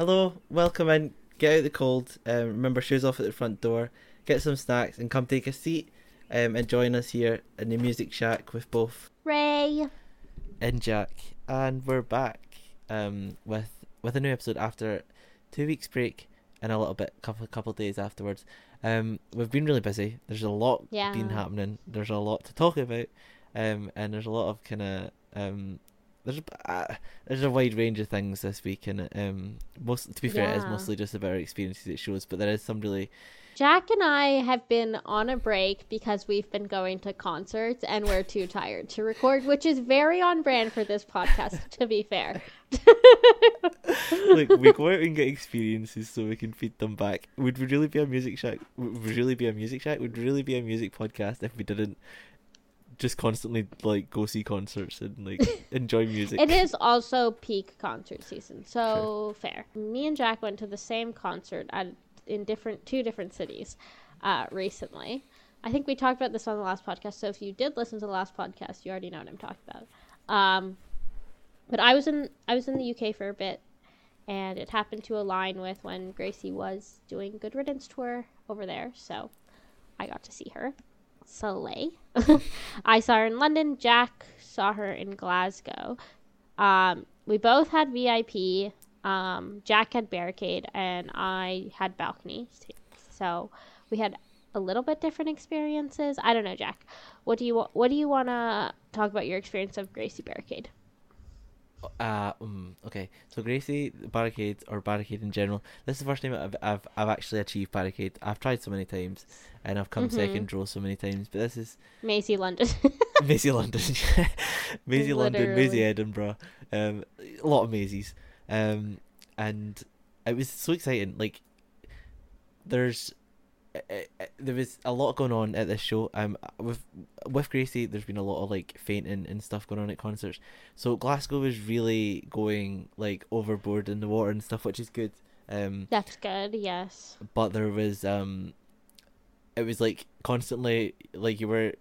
Hello, welcome in. Get out the cold. Um, remember, shoes off at the front door. Get some snacks and come take a seat um, and join us here in the Music Shack with both Ray. and Jack. And we're back um, with with a new episode after two weeks break and a little bit couple couple days afterwards. Um, we've been really busy. There's a lot Yeah. been happening. There's a lot to talk about, um, and there's a lot of kind of um, there's a, uh, there's a wide range of things this week, and um, most to be fair, it is mostly just about our experiences it shows, but there is some really Jack and I have been on a break because we've been going to concerts and we're too tired to record, which is very on brand for this podcast, to be fair. like we go out and get experiences so we can feed them back. Would we really be a music shack? Would we really be a music shack? Would we really be a music podcast if we didn't just constantly like go see concerts and like enjoy music? It is also peak concert season, so fair. Me and Jack went to the same concert at in different two different cities uh, recently. I think we talked about this on the last podcast, so if you did listen to the last podcast, you already know what I'm talking about. Um, but I was in I was in the UK for a bit, and it happened to align with when Gracie was doing Good Riddance tour over there, so I got to see her. Soleil. I saw her in London. Jack saw her in Glasgow. Um, we both had VIP. Um, Jack had barricade, and I had balcony. So we had a little bit different experiences. I don't know, Jack. What do you What do you want to talk about your experience of Gracie Barricade? Uh, um, okay. So Gracie barricade or barricade in general. This is the first time I've I've I've actually achieved barricade. I've tried so many times, and I've come Mhm. second row so many times. But this is Maisie London. Maisie London, Maisie London, Maisie Edinburgh, um, a lot of Maisies, um, and it was so exciting. Like, there's, uh, uh, there was a lot going on at this show. Um, with with Gracie, there's been a lot of like fainting and stuff going on at concerts. So Glasgow was really going like overboard in the water and stuff, which is good. Um, That's good. Yes. but there was um it was like constantly like you were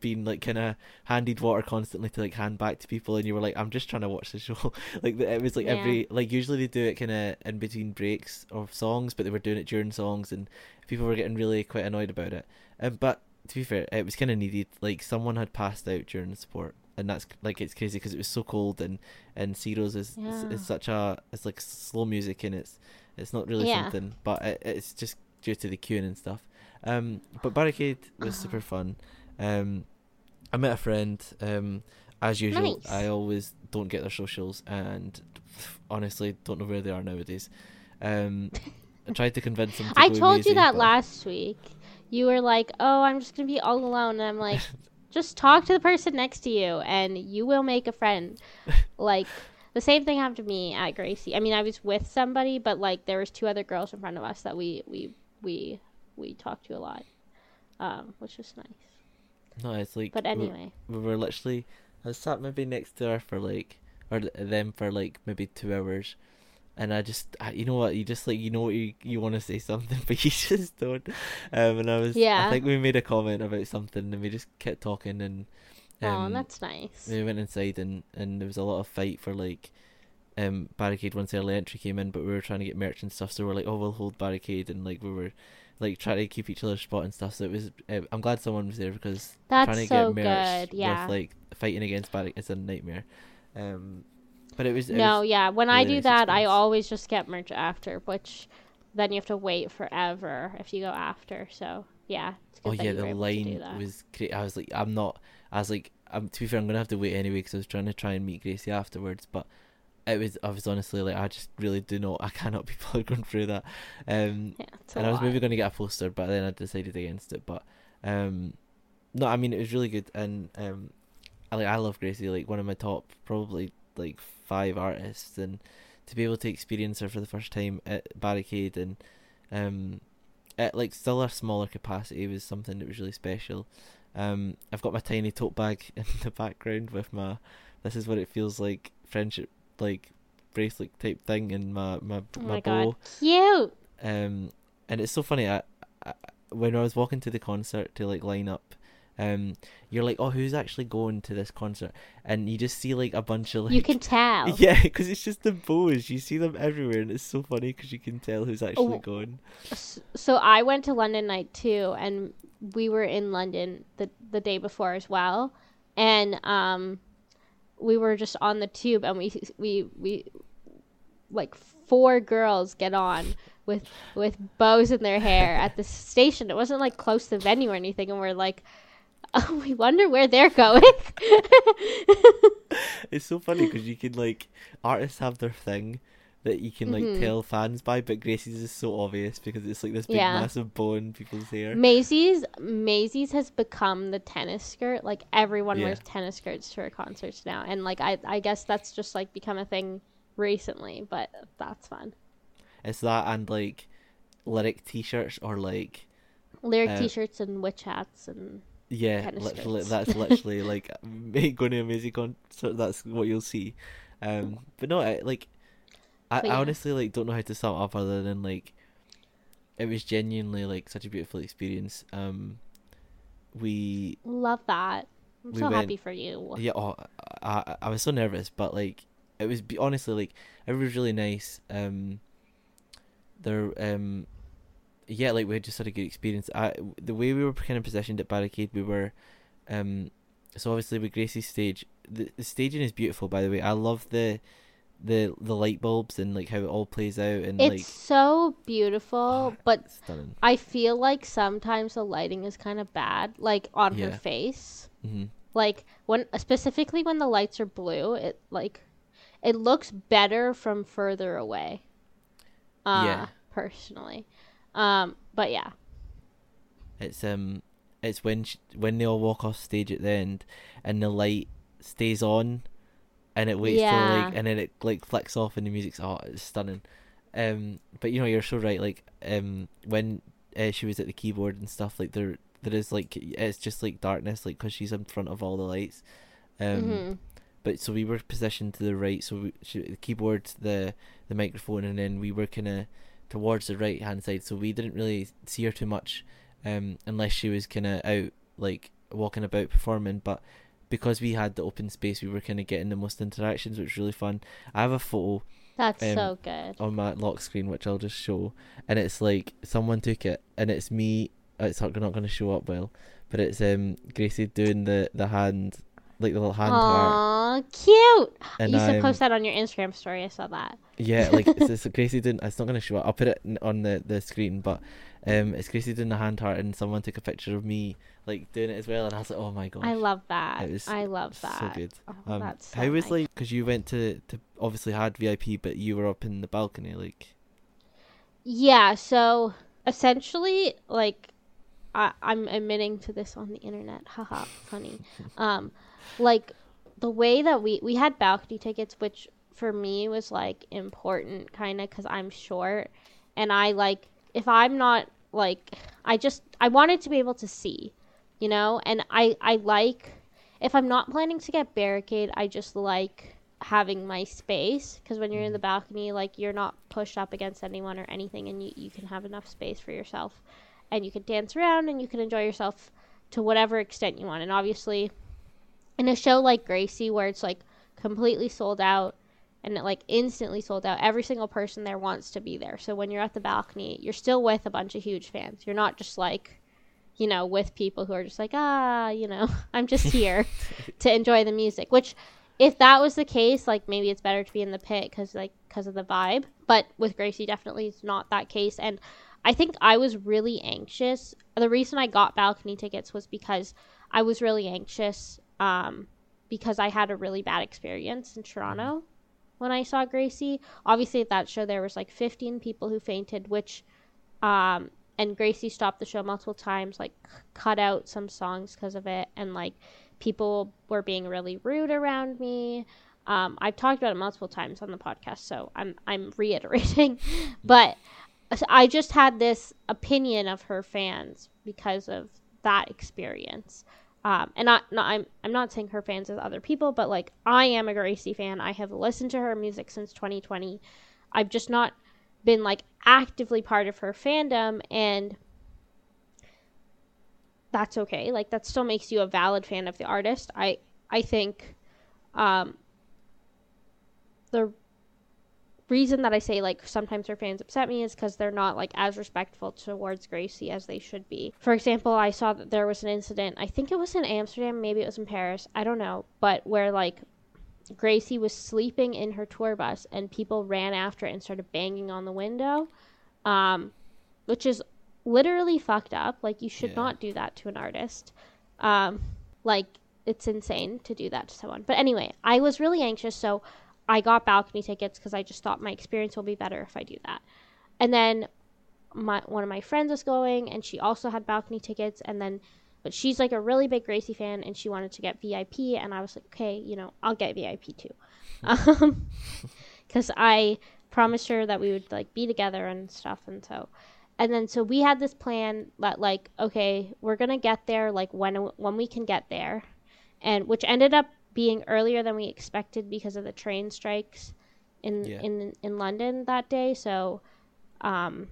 being like kind of handed water constantly to like hand back to people and you were like i'm just trying to watch the show. Like it was like Yeah. every like usually they do it kind of in between breaks of songs but they were doing it during songs and people were getting really quite annoyed about it. Um, but to be fair it was kind of needed. Like someone had passed out during the support and that's like it's crazy because it was so cold and and Zeros is, is is such a it's like slow music and it's it's not really Yeah. something but it, it's just due to the queuing and stuff um but barricade was Uh-huh. super fun um i met a friend um as usual Nice. i always don't get their socials and honestly don't know where they are nowadays um i tried to convince them to I told Maisie, you that but- last week. You were like, "Oh, I'm just gonna be all alone," and I'm like, "Just talk to the person next to you, and you will make a friend." like the same thing happened to me at Gracie. I mean, I was with somebody, but like there was two other girls in front of us that we we we we talked to a lot, um, which was nice. no it's like But anyway, we were literally I sat maybe next to her for like or them for like maybe two hours, and I just I, you know what you just like you know what you you want to say something but you just don't, um and I was Yeah. I think we made a comment about something and we just kept talking and oh, um that's nice. we went inside and and there was a lot of fight for like um barricade once the early entry came in but we were trying to get merch and stuff so we're like oh we'll hold barricade and like we were like trying to keep each other's spot and stuff so it was uh, I'm glad someone was there because That's trying to so get merch good. Yeah. with like fighting against Barrick is a nightmare. Um, but it was it no, was- yeah. When I do nice that, I always just get merch after, which then you have to wait forever if you go after. So yeah. It's good oh yeah, the able to do line was great. I was like, I'm not. I was like, I'm to be fair, I'm gonna have to wait anyway because I was trying to try and meet Gracie afterwards, but. It was. I was honestly like, I just really do not. I cannot be bothered going through that. Um, Yeah, and I was maybe going to get a poster, but then I decided against it. But um, no, I mean it was really good, and um, I like I love Gracie, like one of my top probably like five artists, and to be able to experience her for the first time at Barricade and um, at like still a smaller capacity was something that was really special. Um, I've got my tiny tote bag in the background with my this is what it feels like friendship like bracelet type thing in my my Oh my, my bow god, cute. um and it's so funny I, I when i was walking to the concert to like line up um, you're like, oh, who's actually going to this concert? And you just see like a bunch of like you can tell. Yeah, because it's just the bows. You see them everywhere, and it's so funny because you can tell who's actually Oh. going. So I went to London night too, and we were in London the the day before as well, and um, we were just on the tube, and we we we like four girls get on with with bows in their hair at the station. It wasn't like close to the venue or anything, and we're like. Oh, we wonder where they're going. It's so funny because you can like artists have their thing that you can like Mhm. tell fans by, but Gracie's is so obvious because it's like this big Yeah. massive bow in people's hair. Maisie's Maisie's has become the tennis skirt. Like everyone Yeah. wears tennis skirts to her concerts now, and like I I guess that's just like become a thing recently. But that's fun. It's that and like lyric T-shirts or like Lyric Uh, T-shirts and witch hats and yeah, literally skirts. that's literally like going to a music concert. That's what you'll see. Um, but no, I, like I, yeah. honestly like don't know how to sum it up other than like it was genuinely like such a beautiful experience. Um, we love that. I'm We so went- happy for you. yeah, oh, I I- I was so nervous, but like it was be- honestly like everybody was really nice. Um, there um, yeah, like we had just had a good experience. I the way we were kind of positioned at Barricade, we were, um, so obviously with Gracie's stage, the the staging is beautiful. By the way, I love the, the the light bulbs and like how it all plays out and It's like so beautiful, Oh, but. I feel like sometimes the lighting is kind of bad, like on her Yeah. face. hmm like when specifically when the lights are blue it like it looks better from further away uh Yeah. personally um but yeah It's um, it's when sh- when they all walk off stage at the end, and the light stays on, and it waits till like, and then it like flicks off, and the music's oh, it's stunning. Um, but you know you're so right. Like um, when uh, she was at the keyboard and stuff, like there there is like it's just like darkness, like because she's in front of all the lights. Um, mhm. but so we were positioned to the right, so we, she, the keyboard, the the microphone, and then we were kind of towards the right hand side, so we didn't really see her too much, um, unless she was kind of out like walking about performing. But because we had the open space, we were kind of getting the most interactions, which was really fun. I have a photo that's um, so good on my lock screen, which I'll just show, and it's like someone took it, and it's me. It's not going to show up well, but it's um Gracie doing the the hand, like the little hand heart, Aw, cute and you should post that on your instagram story i saw that Yeah, like it's, it's Gracie doing. It's not gonna show up. I'll put it on the, the screen, but um, it's Gracie doing the hand heart, and someone took a picture of me like doing it as well, and I was like, oh my god, i love that It was i love that so good. oh, Um, that's so how was nice. like because you went to to obviously had VIP, but you were up in the balcony, like Yeah, so essentially, like, I, I'm admitting to this on the internet. Haha, funny. Um, like the way that we we had balcony tickets, which for me was like important, kind of, because I'm short, and I like if I'm not like I just I wanted to be able to see, you know, and I I like if I'm not planning to get barricade, I just like having my space because when you're in the mm. balcony like you're not pushed up against anyone or anything and you, you can have enough space for yourself. And you can dance around and you can enjoy yourself to whatever extent you want. And obviously in a show like gracie where it's like completely sold out and it like instantly sold out every single person there wants to be there. So when you're at the balcony you're still with a bunch of huge fans. You're not just like you know with people who are just like ah you know i'm just here to enjoy the music which if that was the case like maybe it's better to be in the pit because like because of the vibe. But with gracie definitely it's not that case. And i think i was really anxious. The reason i got balcony tickets was because i was really anxious um, because i had a really bad experience in toronto when i saw gracie. Obviously at that show there was like 15 people who fainted which um, and gracie stopped the show multiple times like cut out some songs because of it and like people were being really rude around me. Um, I've talked about it multiple times on the podcast, so I'm I'm reiterating, but I just had this opinion of her fans because of that experience. Um, and not, not I'm I'm not saying her fans as other people, but like I am a Gracie fan. I have listened to her music since 2020. I've just not been like actively part of her fandom and that's okay. Like that still makes you a valid fan of the artist. I I think um the reason that I say like sometimes her fans upset me is because they're not like as respectful towards Gracie as they should be. For example, I saw that there was an incident. I think it was in Amsterdam, maybe it was in Paris. I don't know, but where like Gracie was sleeping in her tour bus and people ran after it and started banging on the window, um, which is literally fucked up. Like you should Yeah. not do that to an artist. Um, like it's insane to do that to someone. But anyway, I was really anxious, so I got balcony tickets because I just thought my experience will be better if I do that. And then my one of my friends was going, and she also had balcony tickets. And then, but she's like a really big Gracie fan, and she wanted to get VIP. And I was like, okay, you know, I'll get VIP too, um, because I promised her that we would like be together and stuff. And so, and then so we had this plan that like, okay, we're gonna get there like when when we can get there, and which ended up being earlier than we expected because of the train strikes in Yeah. in in London that day. So, um,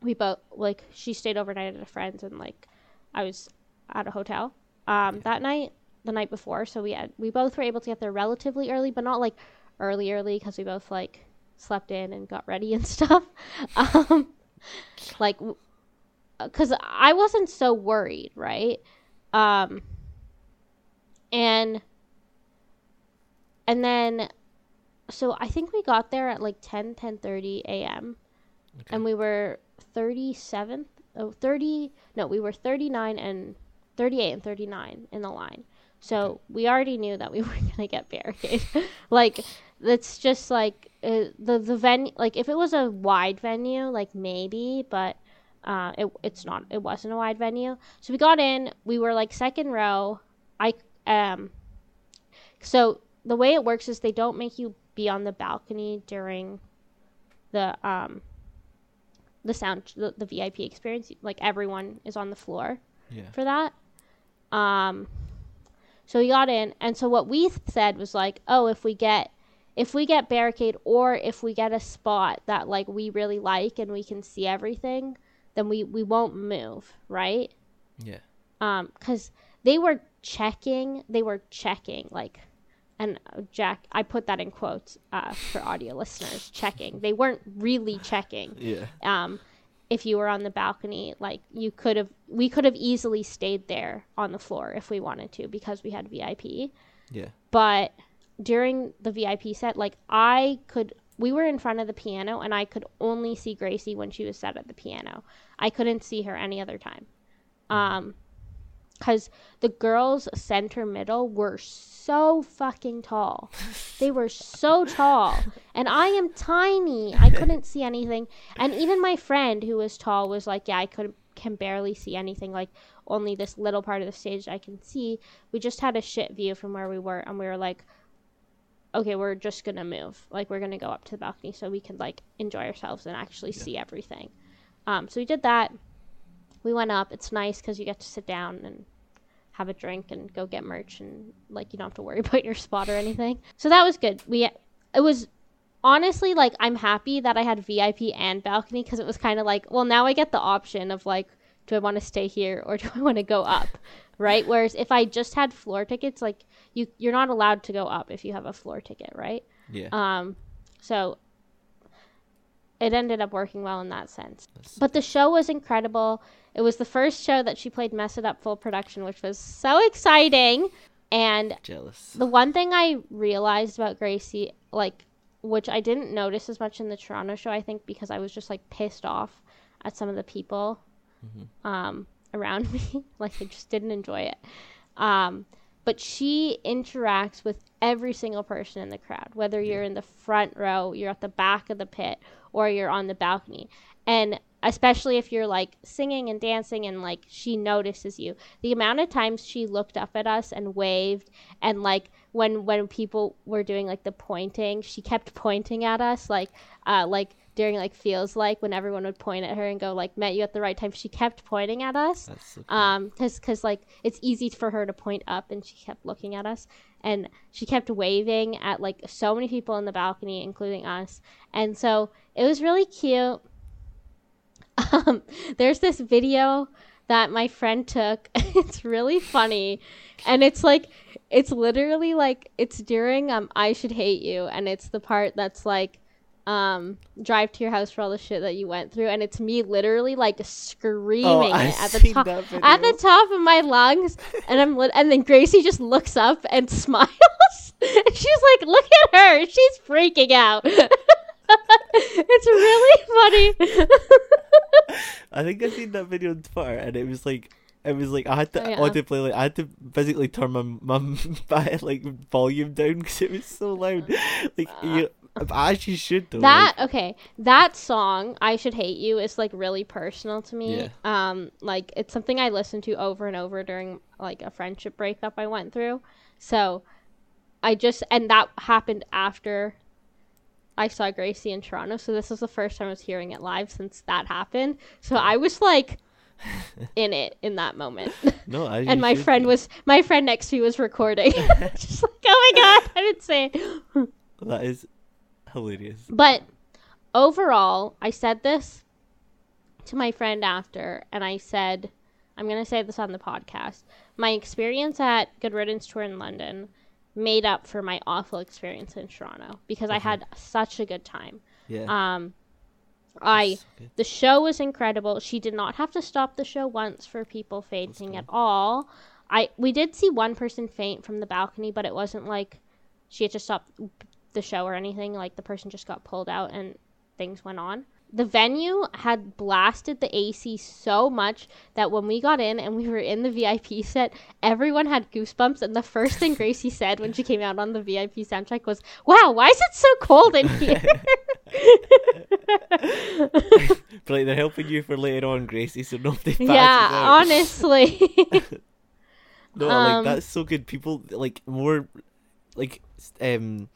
we both like she stayed overnight at a friend's and like I was at a hotel um that night the night before. So we had we both were able to get there relatively early, but not like early early because we both like slept in and got ready and stuff. Um, like because I wasn't so worried, right? Um, and and then so I think we got there at like 10 10:30 a.m. Okay. and we were 37th oh 30 no we were 39 and 38 and 39 in the line. So we already knew that we were going to get barricaded. Like it's just like uh, the the venue like if it was a wide venue like maybe but uh it, it's not it wasn't a wide venue. So we got in we were like second row. I um so the way it works is they don't make you be on the balcony during the um the sound the, the vip experience like everyone is on the floor yeah. for that. Um, so we got in, and so what we said was like, oh, if we get if we get barricade or if we get a spot that like we really like and we can see everything, then we we won't move, right? Yeah. Um, because they were checking, they were checking like. And uh, Jack, I put that in quotes uh, for audio listeners. Checking. They weren't really checking Yeah. um, if you were on the balcony, like you could have, we could have easily stayed there on the floor if we wanted to because we had VIP. Yeah. But during the VIP set, like I could, we were in front of the piano and I could only see Gracie when she was set at the piano. I couldn't see her any other time. Um, because the girls center middle were so fucking tall. They were so tall. And I am tiny. I couldn't see anything. And even my friend who was tall was like, Yeah, I could can barely see anything, like only this little part of the stage I can see. We just had a shit view from where we were and we were like Okay, we're just gonna move. Like we're gonna go up to the balcony so we can like enjoy ourselves and actually Yeah. see everything. Um, so we did that. We went up. It's nice because you get to sit down and have a drink and go get merch and like you don't have to worry about your spot or anything. So that was good. We it was honestly like I'm happy that I had VIP and balcony because it was kind of like well now I get the option of like do I want to stay here or do I want to go up, right? Whereas if I just had floor tickets like you you're not allowed to go up if you have a floor ticket, right? Yeah. Um so it ended up working well in that sense. But the show was incredible. It was the first show that she played Mess It Up full production, which was so exciting. And jealous. the one thing I realized about Gracie, like, which I didn't notice as much in the Toronto show, I think because I was just like pissed off at some of the people Mhm. um, around me. like, I just didn't enjoy it. Um, but she interacts with every single person in the crowd, whether you're in the front row, you're at the back of the pit, or you're on the balcony. And especially if you're like singing and dancing and like she notices you. The amount of times she looked up at us and waved and like when when people were doing like the pointing, she kept pointing at us like uh like during like feels like when everyone would point at her and go like met you at the right time. She kept pointing at us That's so cool. um because cause, like it's easy for her to point up and she kept looking at us and she kept waving at like so many people in the balcony including us and so it was really cute um there's this video that my friend took. it's really funny, and it's like it's literally like it's during um I should hate you, and it's the part that's like um drive to your house for all the shit that you went through and it's me literally like screaming Oh, at the top at the top of my lungs and i'm lit- and then gracie just looks up and smiles and she's like look at her she's freaking out it's really funny I think I've seen that video on Twitter, and it was like, it was like I had to Oh, yeah. audibly, like I had to physically turn my my, my like volume down because it was so loud. Like you, you should though. that okay that song i should hate you is like really personal to me Yeah. um like it's something i listened to over and over during like a friendship breakup i went through so i just and that happened after i saw gracie in toronto so this was the first time i was hearing it live since that happened so i was like in it in that moment no, as and my friend be. was my friend next to me was recording just like oh my god i didn't say it. That is hilarious. But overall, I said this to my friend after, and I said, I'm going to say this on the podcast. My experience at Good Riddance Tour in London made up for my awful experience in Toronto because I Mhm. had such a good time. Yeah. Um, I so the show was incredible. She did not have to stop the show once for people fainting good. at all. I we did see one person faint from the balcony, but it wasn't like she had to stop the show or anything. Like the person just got pulled out and things went on. The venue had blasted the AC so much that when we got in and we were in the VIP set, everyone had goosebumps. And the first thing Gracie said when she came out on the VIP sound check was, "Wow, why is it so cold in here?" but like they're helping you for later on, Gracie, so nobody passes yeah, out. honestly. No, Um, like that's so good. People like more, like um,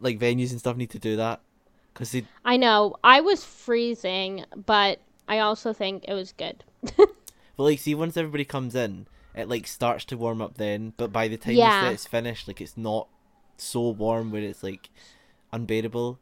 like venues and stuff need to do that because they. I know. I was freezing, but I also think it was good. But like, see, once everybody comes in, it like starts to warm up then. But by the time Yeah. the set's finished, like it's not so warm where it's like unbearable.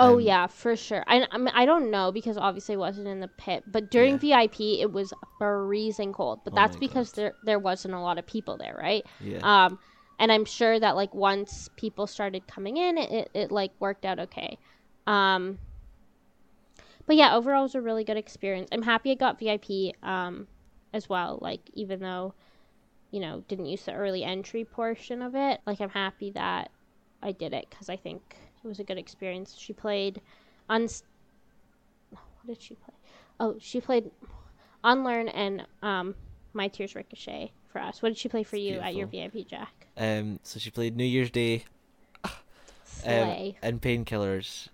Oh Um, yeah, for sure. I I, mean, I don't know because obviously it wasn't in the pit, but during VIP it was freezing cold. But Oh that's because God. there there wasn't a lot of people there, right? Yeah. Um, and I'm sure that like once people started coming in, it, it, it like worked out okay. Um, but yeah, overall it was a really good experience. I'm happy I got VIP um, as well. Like even though, you know, didn't use the early entry portion of it, like I'm happy that I did it because I think it was a good experience. She played, uns. What did she play? Oh, she played Unlearn and um, My Tears Ricochet for us. What did she play for you at your VIP, Jack? Um. So she played New Year's Day um, and Painkillers.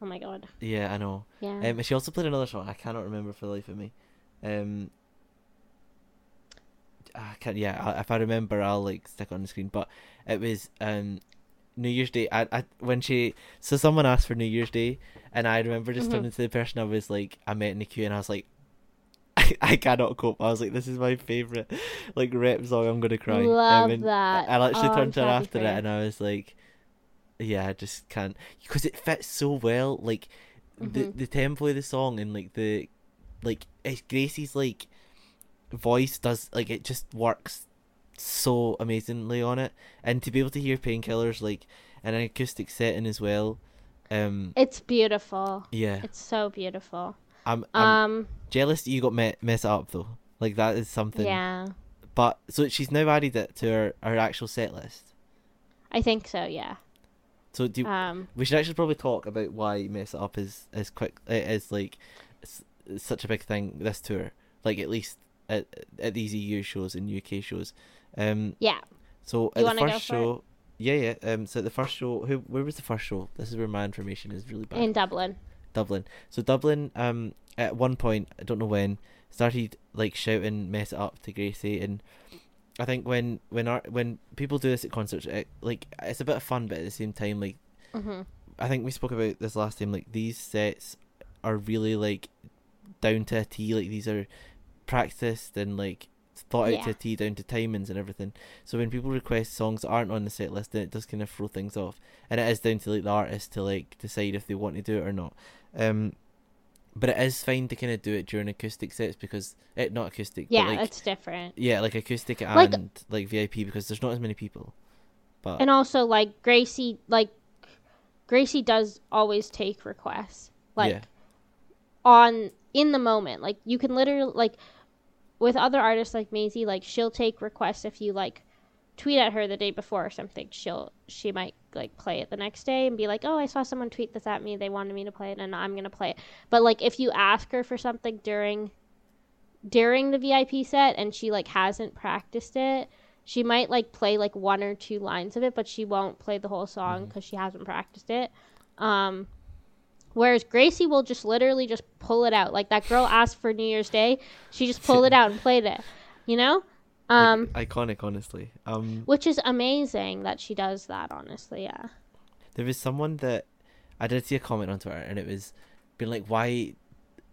oh my god. Yeah, I know. Yeah. Um, and she also played another song. I cannot remember for the life of me. Um, I can't. Yeah, I, if I remember, I'll like stick it on the screen. But it was um, New Year's Day. I, I when she so someone asked for New Year's Day, and I remember just Mhm. turning to the person I was like I met in the queue, and I was like. I, I cannot cope. I was like, "This is my favorite, like rap song. I'm gonna cry." Love and that. I actually Oh, turned to her after it, and I was like, "Yeah, I just can't," because it fits so well. Like the Mhm. the tempo of the song and like the like it's Gracie's like voice does like it just works so amazingly on it, and to be able to hear painkillers like in an acoustic setting as well. Um, It's beautiful. yeah, It's so beautiful. I'm I'm Um, jealous that you got me- mess up though. Like that is something. yeah. But so she's now added it to her her actual set list. I think so, yeah. So do Um, we should actually probably talk about why mess up is is quick is like s- such a big thing this tour. Like at least at at these EU shows and UK shows. Um. yeah. So at the first for it? show. Yeah, yeah. Um. So the first show, who where was the first show? This is where my information is really bad. In Dublin. Dublin. So Dublin, um, at one point, I don't know when, started like shouting "mess it up" to Gracie, and I think when when our when people do this at concerts, it, like it's a bit of fun, but at the same time, like hmm I think we spoke about this last time. Like these sets are really like down to a T. Like these are practiced and like thought out to Yeah. a T, down to timings and everything. So when people request songs that aren't on the set list, then it does kind of throw things off. And it is down to like the artist to like decide if they want to do it or not. Um, but it is fine to kind of do it during acoustic sets because it not acoustic. Yeah, but like, it's different. yeah, like acoustic and Like- like, VIP because there's not as many people. But And also like Gracie like Gracie does always take requests. Like yeah, on in the moment. Like you can literally like with other artists like Maisie, like she'll take requests if you like tweet at her the day before or something. She'll she might like play it the next day and be like, "Oh, I saw someone tweet this at me. They wanted me to play it, and I'm gonna play it." But like if you ask her for something during during the VIP set and she like hasn't practiced it, she might like play like one or two lines of it, but she won't play the whole song because she hasn't practiced it. Um, whereas Gracie will just literally just pull it out. Like that girl asked for New Year's Day, she just pulled it out and played it. You know, um, like, iconic, honestly. Um, which is amazing that she does that. Honestly, yeah. there was someone that I did see a comment on Twitter, and it was being like, "Why,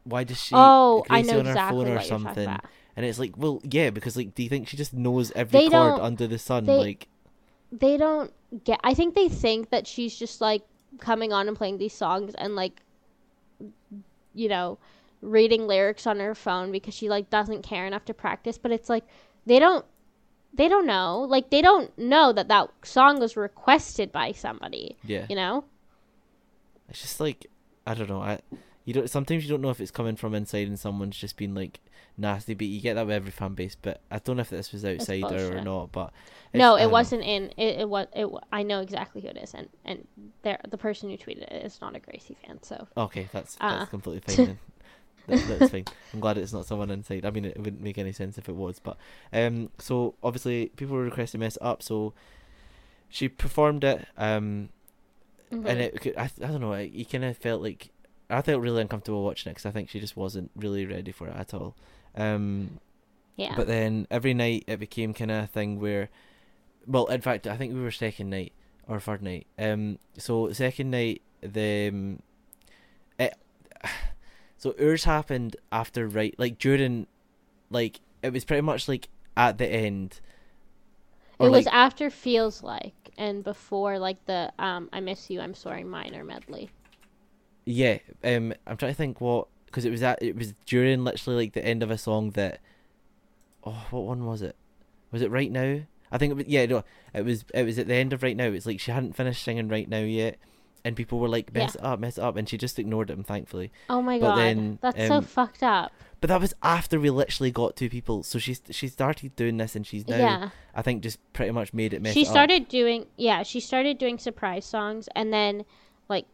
why does she oh, I know on her exactly phone or something?" And it's like, well, yeah, because like, do you think she just knows every They chord under the sun? they- like, They don't get. I think they think that she's just like coming on and playing these songs and like, you know, reading lyrics on her phone because she like doesn't care enough to practice. But it's like they don't. They don't know. Like they don't know that that song was requested by somebody. yeah, You know. it's just like I don't know. I you don't sometimes you don't know if it's coming from inside and someone's just been like nasty, but you get that with every fan base. But I don't know if this was outside her or not. But No, it don't know. wasn't in. It, it was. It. I know exactly who it is, and and there the person who tweeted it is not a Gracie fan. So Okay, that's Uh. that's completely fine then. That, that's fine. I'm glad it's not someone inside. I mean, it wouldn't make any sense if it was. But um, so obviously people were requesting mess up. So she performed it. Um, and Mhm. it could- I, I don't know. You kind of felt like I felt really uncomfortable watching it because I think she just wasn't really ready for it at all. Um, yeah. but then every night it became kind of a thing where, well, in fact, I think we were second night or third night. Um, so second night the, um, it, so ours happened after right, like during, like it was pretty much like at the end. it or, was after feels like and before like the um I miss you I'm sorry minor medley. Yeah, um, I'm trying to think what because it was that it was during literally like the end of a song that, oh, what one was it? Was it right now? I think it was, yeah, no, it was it was at the end of right now. It's like she hadn't finished singing right now yet, and people were like mess it up, mess it up, and she just ignored them, thankfully. Oh my But god, then, that's so um, fucked up. But that was after we literally got two people, so she's she started doing this, and she's now yeah, I think just pretty much made it mess. Up. She it up. started doing yeah she started doing surprise songs and then like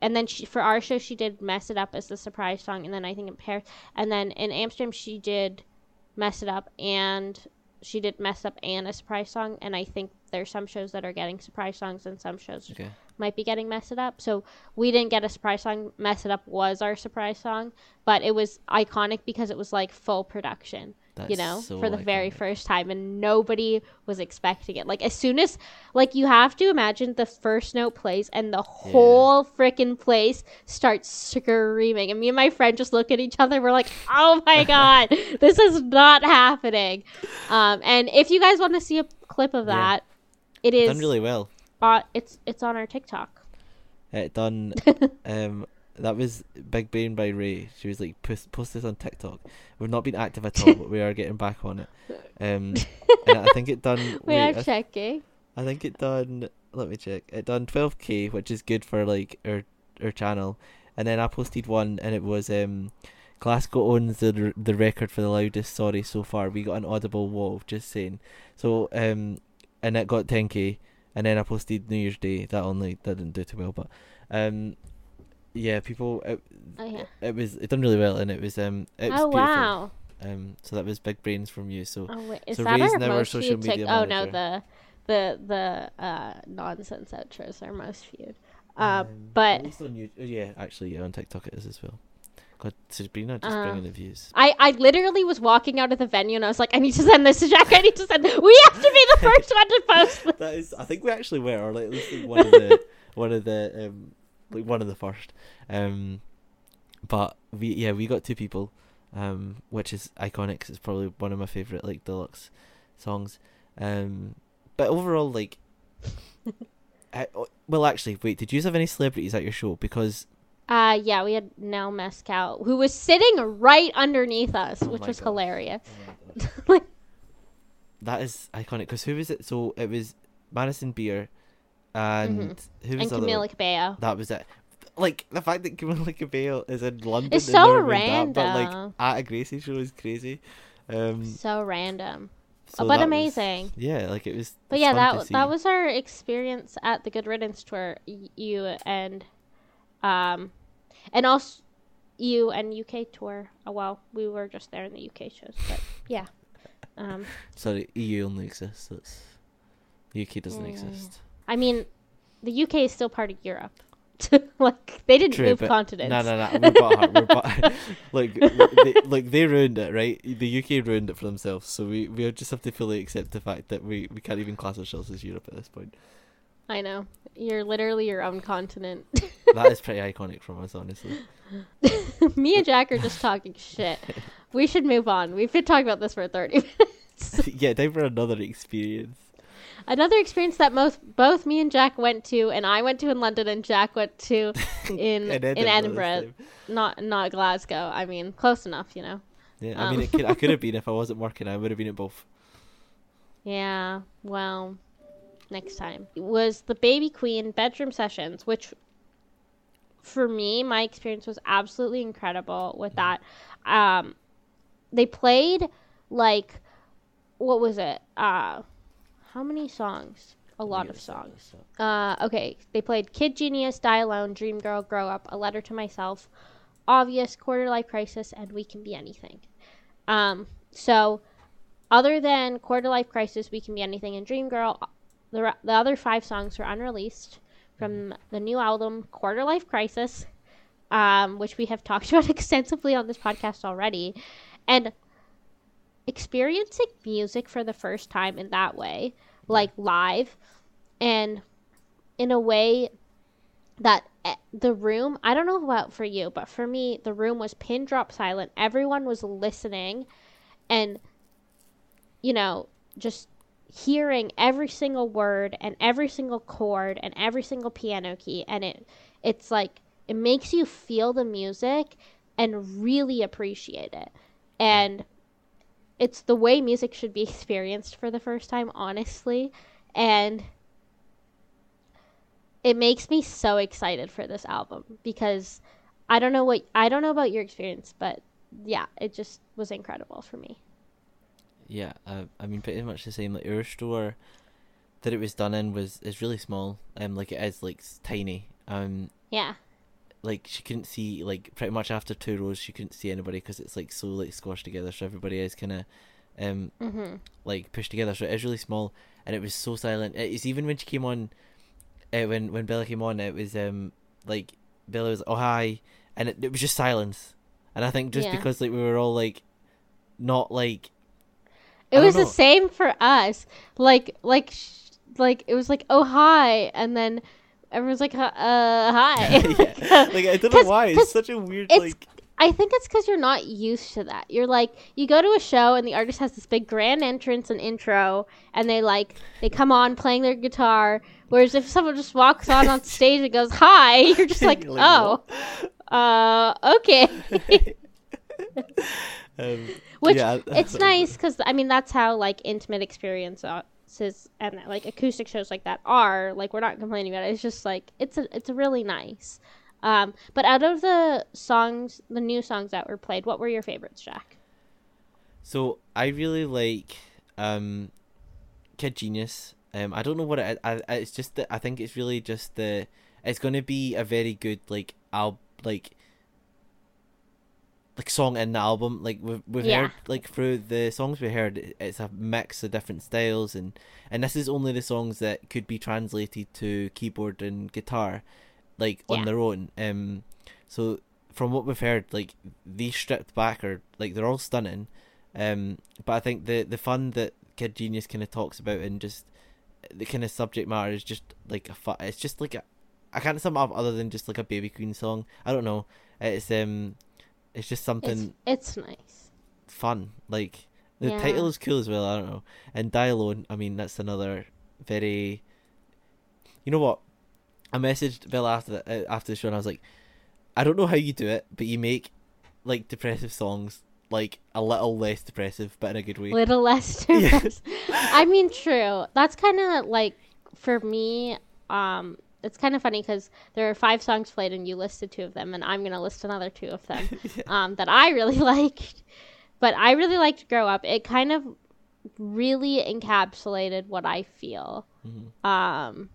and then she, for our show she did mess it up as the surprise song and then I think in Paris and then in Amsterdam she did mess it up and she did mess up and a surprise song and I think there's some shows that are getting surprise songs and some shows Okay. might be getting mess it up so we didn't get a surprise song mess it up was our surprise song but it was iconic because it was like full production That's you know, so for the very first time, and nobody was expecting it. Like as soon as, like you have to imagine the first note plays and the whole freaking place starts screaming, and me and my friend just look at each other. We're like, "Oh my god, this is not happening!" Um, and if you guys want to see a clip of that, it is done really well. uh, it's it's on our TikTok. It done. um, that was Big Brain by Ray. She was like, post, post this on TikTok. We've not been active at all, but we are getting back on it. Um, and I think it done. We wait, are I, checking. I think it done. Let me check. It done 12k, which is good for like our our channel. And then I posted one, and it was um, Glasgow owns the r- the record for the loudest sorry so far. We got an audible wall, just saying. So um, and it got 10k. And then I posted New Year's Day. That only that didn't do too well, but um, yeah, people. It, Oh yeah. it was it done really well, and it was um, it was Oh beautiful. wow. Um, so that was big brains from you. So Oh wait, is So that Ray's our now our most social viewed media Oh no, the the the uh, nonsense outros are most viewed. Uh, Um, but on you, yeah, actually, yeah, on TikTok it is as well. God, Sabrina just Uh, bringing the views. I I literally was walking out of the venue and I was like, I need to send this to Jack. I need to send. We have to be the first one to post. this. That is, I think we actually were, or like at least one of the one of the um like one of the first. Um, but we yeah we got two people, um, which is iconic. 'cause it's probably one of my favorite like deluxe songs. Um, but overall like, I, oh, well actually wait, did you have any celebrities at your show? Because Uh yeah, we had Nell Mescal who was sitting right underneath us, Oh which my was gosh. hilarious. Oh like That is iconic. Because who was it? So it was Madison Beer, and who was Mm-hmm. and Camila? Cabello. That was it. Like the fact that Camila Cabello is in London. It's so random. that, but like at a Gracie show is crazy. Um, So random. so but that was- amazing. yeah, like it was. But yeah, that that was our experience at the Good Riddance tour. You and um, and also you and UK tour. Oh, well, we were just there in the UK shows, but yeah. Um, Sorry, EU only exists. That's UK doesn't Yeah, yeah. exist. I mean, the UK is still part of Europe. like they didn't True, move continents. No, no, no. We're but we're but like they, like they ruined it, right? The UK ruined it for themselves. So we we just have to fully accept the fact that we we can't even class ourselves as Europe at this point. I know. You're literally your own continent. That is pretty iconic from us, honestly. Me and Jack are just talking shit. We should move on. We've been talking about this for 30 minutes. yeah, time for another experience. Another experience that most both me and Jack went to, and I went to in London, and Jack went to in in this Edinburgh, not not Glasgow. I mean, close enough, you know. Yeah, I Um. mean, it could, I could have been if I wasn't working. I would have been at both. Yeah. Well, next time was the Baby Queen bedroom sessions, which for me, my experience was absolutely incredible with that. Um, they played like what was it? Uh, how many songs? A lot of songs. Uh, okay, they played Kid Genius, Die Alone, Dream Girl, Grow Up, A Letter to Myself, Obvious, Quarter Life Crisis, and We Can Be Anything. Um, so, other than Quarter Life Crisis, We Can Be Anything, and Dream Girl, the, re- the other five songs were unreleased from the new album Quarter Life Crisis, um, which we have talked about extensively on this podcast already. And experiencing music for the first time in that way, like live, and in a way that eh, the room, I don't know about for you, but for me, the room was pin drop silent. Everyone was listening and, you know, just hearing every single word and every single chord and every single piano key. And it, it's like, it makes you feel the music and really appreciate it. And it's the way music should be experienced for the first time, honestly. And it makes me so excited for this album because I don't know what I don't know about your experience, but yeah, it just was incredible for me. Yeah, uh, I mean, pretty much the same. Like our store that it was done in was is really small. Um, like it is like tiny. Um, Yeah. like she couldn't see like pretty much after two rows she couldn't see anybody because it's like so like squashed together. So everybody is kind of um Mhm. like pushed together. So it is really small, and it was so silent. It's even when she came on, uh, when when Bella came on, it was um like Bella was oh hi, and it, it was just silence. And I think just Yeah. because like we were all like, not like It was the same for us. Like like sh- like it was like oh hi and then everyone's like uh hi. yeah. like I don't know why it's such a weird it's like I think it's because you're not used to that. You're like, you go to a show and the artist has this big grand entrance and intro, and they like they come on playing their guitar. Whereas if someone just walks on on stage and goes hi, you're just like, You're like, oh, uh, okay. Um, Which yeah, it's nice because I mean that's how like intimate experiences and like acoustic shows like that are. Like we're not complaining about it. It's just like it's a it's really nice. Um, but out of the songs, the new songs that were played, what were your favorites, Jack? So I really like um, Kid Genius. Um, I don't know what it. I, I it's just that I think it's really just the. It's gonna be a very good like al like. Like song in the album, like we've we've Yeah. heard like through the songs we heard, it's a mix of different styles, and and this is only the songs that could be translated to keyboard and guitar, like on Yeah. their own. Um, so from what we've heard, like these stripped back are like they're all stunning, um, but I think the the fun that Kid Genius kind of talks about and just the kind of subject matter is just like a fu- It's just like a, I can't sum it up other than just like a Baby Queen song. I don't know. It's um, it's just something it's nice. fun. Like the Yeah. title is cool as well. I don't know. And Die Alone. I mean, that's another very. You know what? I messaged Bill after the, uh, after the show and I was like, I don't know how you do it, but you make like depressive songs like a little less depressive, but in a good way. Little less Yeah. depressed. I mean, true. That's kind of like for me. Um, it's kind of funny because there are five songs played, and you listed two of them, and I'm gonna list another two of them um, that I really liked. But I really liked "Grow Up." It kind of really encapsulated what I feel. Mhm. Um,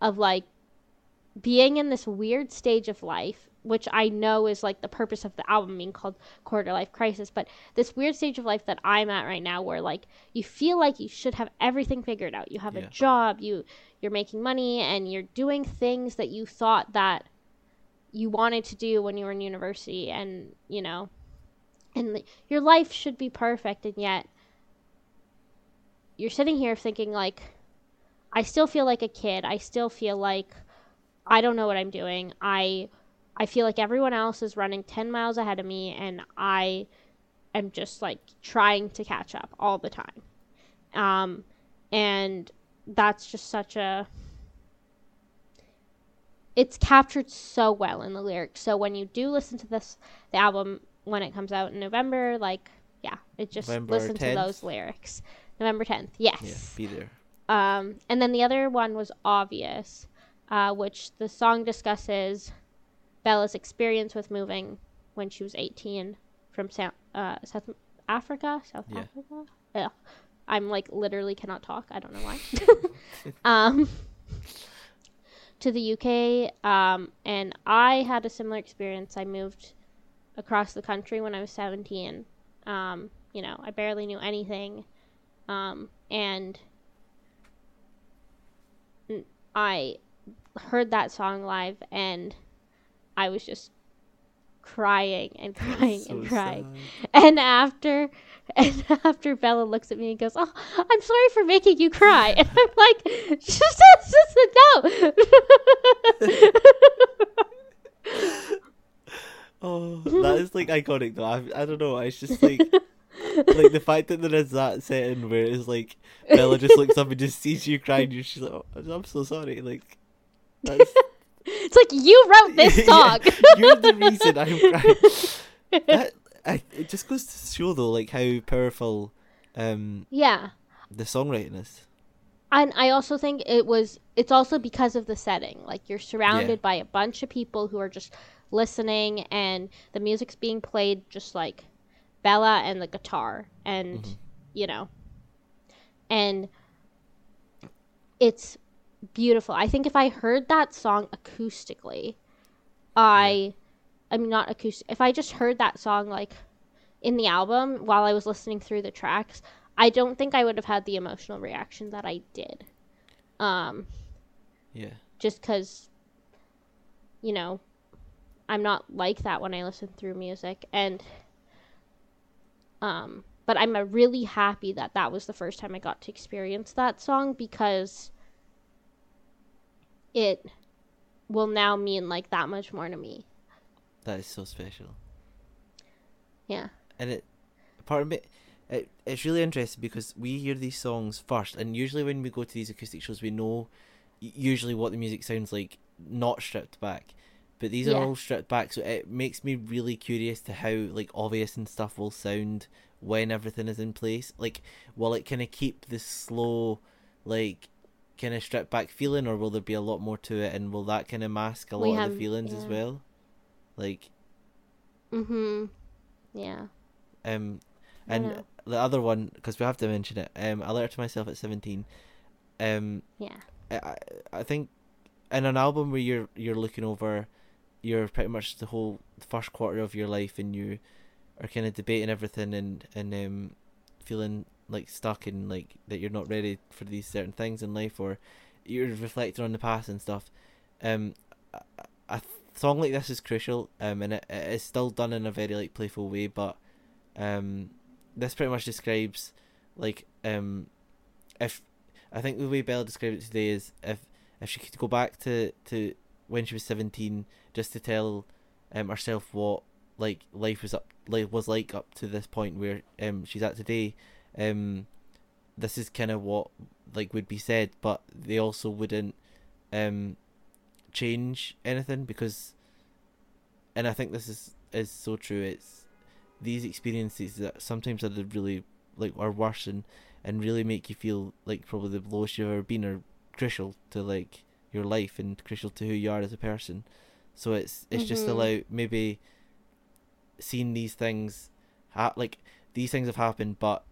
of like being in this weird stage of life, which I know is like the purpose of the album being called Quarter Life Crisis, but this weird stage of life that I'm at right now where like you feel like you should have everything figured out. You have Yeah. a job, you you're making money and you're doing things that you thought that you wanted to do when you were in university and, you know, and your life should be perfect and yet you're sitting here thinking like I still feel like a kid. I still feel like I don't know what I'm doing. I I feel like everyone else is running 10 miles ahead of me and I am just like trying to catch up all the time. Um and that's just such a it's captured so well in the lyrics. So when you do listen to this the album when it comes out in November, like yeah, it just November listen to those lyrics. November 10th. Yes. Yeah, be there. Um, and then the other one was Obvious, uh, which the song discusses Bella's experience with moving when she was 18 from South, uh, South Africa. South Yeah. Africa? Yeah. I'm like literally cannot talk. I don't know why. um, to the UK. Um, and I had a similar experience. I moved across the country when I was 17. Um, you know, I barely knew anything. Um, and I heard that song live and I was just crying and crying So and crying. sad. And after and after Bella looks at me and goes, "Oh, I'm sorry for making you cry." And I'm like, "Just just, just no." Oh, that is like iconic though. I, I don't know. It's just like like the fact that there is that setting where it's like Bella just looks up and just sees you crying. And she's like, oh, "I'm so sorry." Like that's it's like you wrote this Yeah, song. you're the reason I'm crying. That, I, it just goes to show though, like how powerful um yeah. the songwriting is. And I also think it was it's also because of the setting. Like you're surrounded by a bunch of people who are just listening and the music's being played just like Bella and the guitar and Mhm. you know. And it's beautiful. I think if I heard that song acoustically, I I mean not acoustic. If I just heard that song like in the album while I was listening through the tracks, I don't think I would have had the emotional reaction that I did. Um, Yeah. just because, you know, I'm not like that when I listen through music, and um, but I'm really happy that that was the first time I got to experience that song because it will now mean like that much more to me. That is so special. Yeah. And it part of me it, it's really interesting because we hear these songs first and usually when we go to these acoustic shows we know usually what the music sounds like not stripped back. But these Yeah. are all stripped back so it makes me really curious to how like obvious and stuff will sound when everything is in place. Like will it kinda keep this slow like kind of stripped back feeling or will there be a lot more to it and will that kind of mask a We lot of the feelings as well? Like Mhm. Yeah. um and the other one because we have to mention it um i letter to myself at 17 um Yeah. I, I I think in an album where you're you're looking over you're pretty much the whole first quarter of your life and you are kind of debating everything and and um feeling like stuck and like that you're not ready for these certain things in life or you're reflecting on the past and stuff um a, a song like this is crucial um and it, it is still done in a very like playful way but um this pretty much describes like um if I think the way Bella described it today is if if she could go back to to when she was 17 just to tell um herself what like life was up like was like up to this point where um she's at today um this is kind of what like would be said but they also wouldn't um change anything because and I think this is is so true. It's these experiences that sometimes are the really like are worse and and really make you feel like probably the lowest you've ever been are crucial to like your life and crucial to who you are as a person. So it's it's just Mhm. allow maybe seeing these things, ha- like these things have happened, but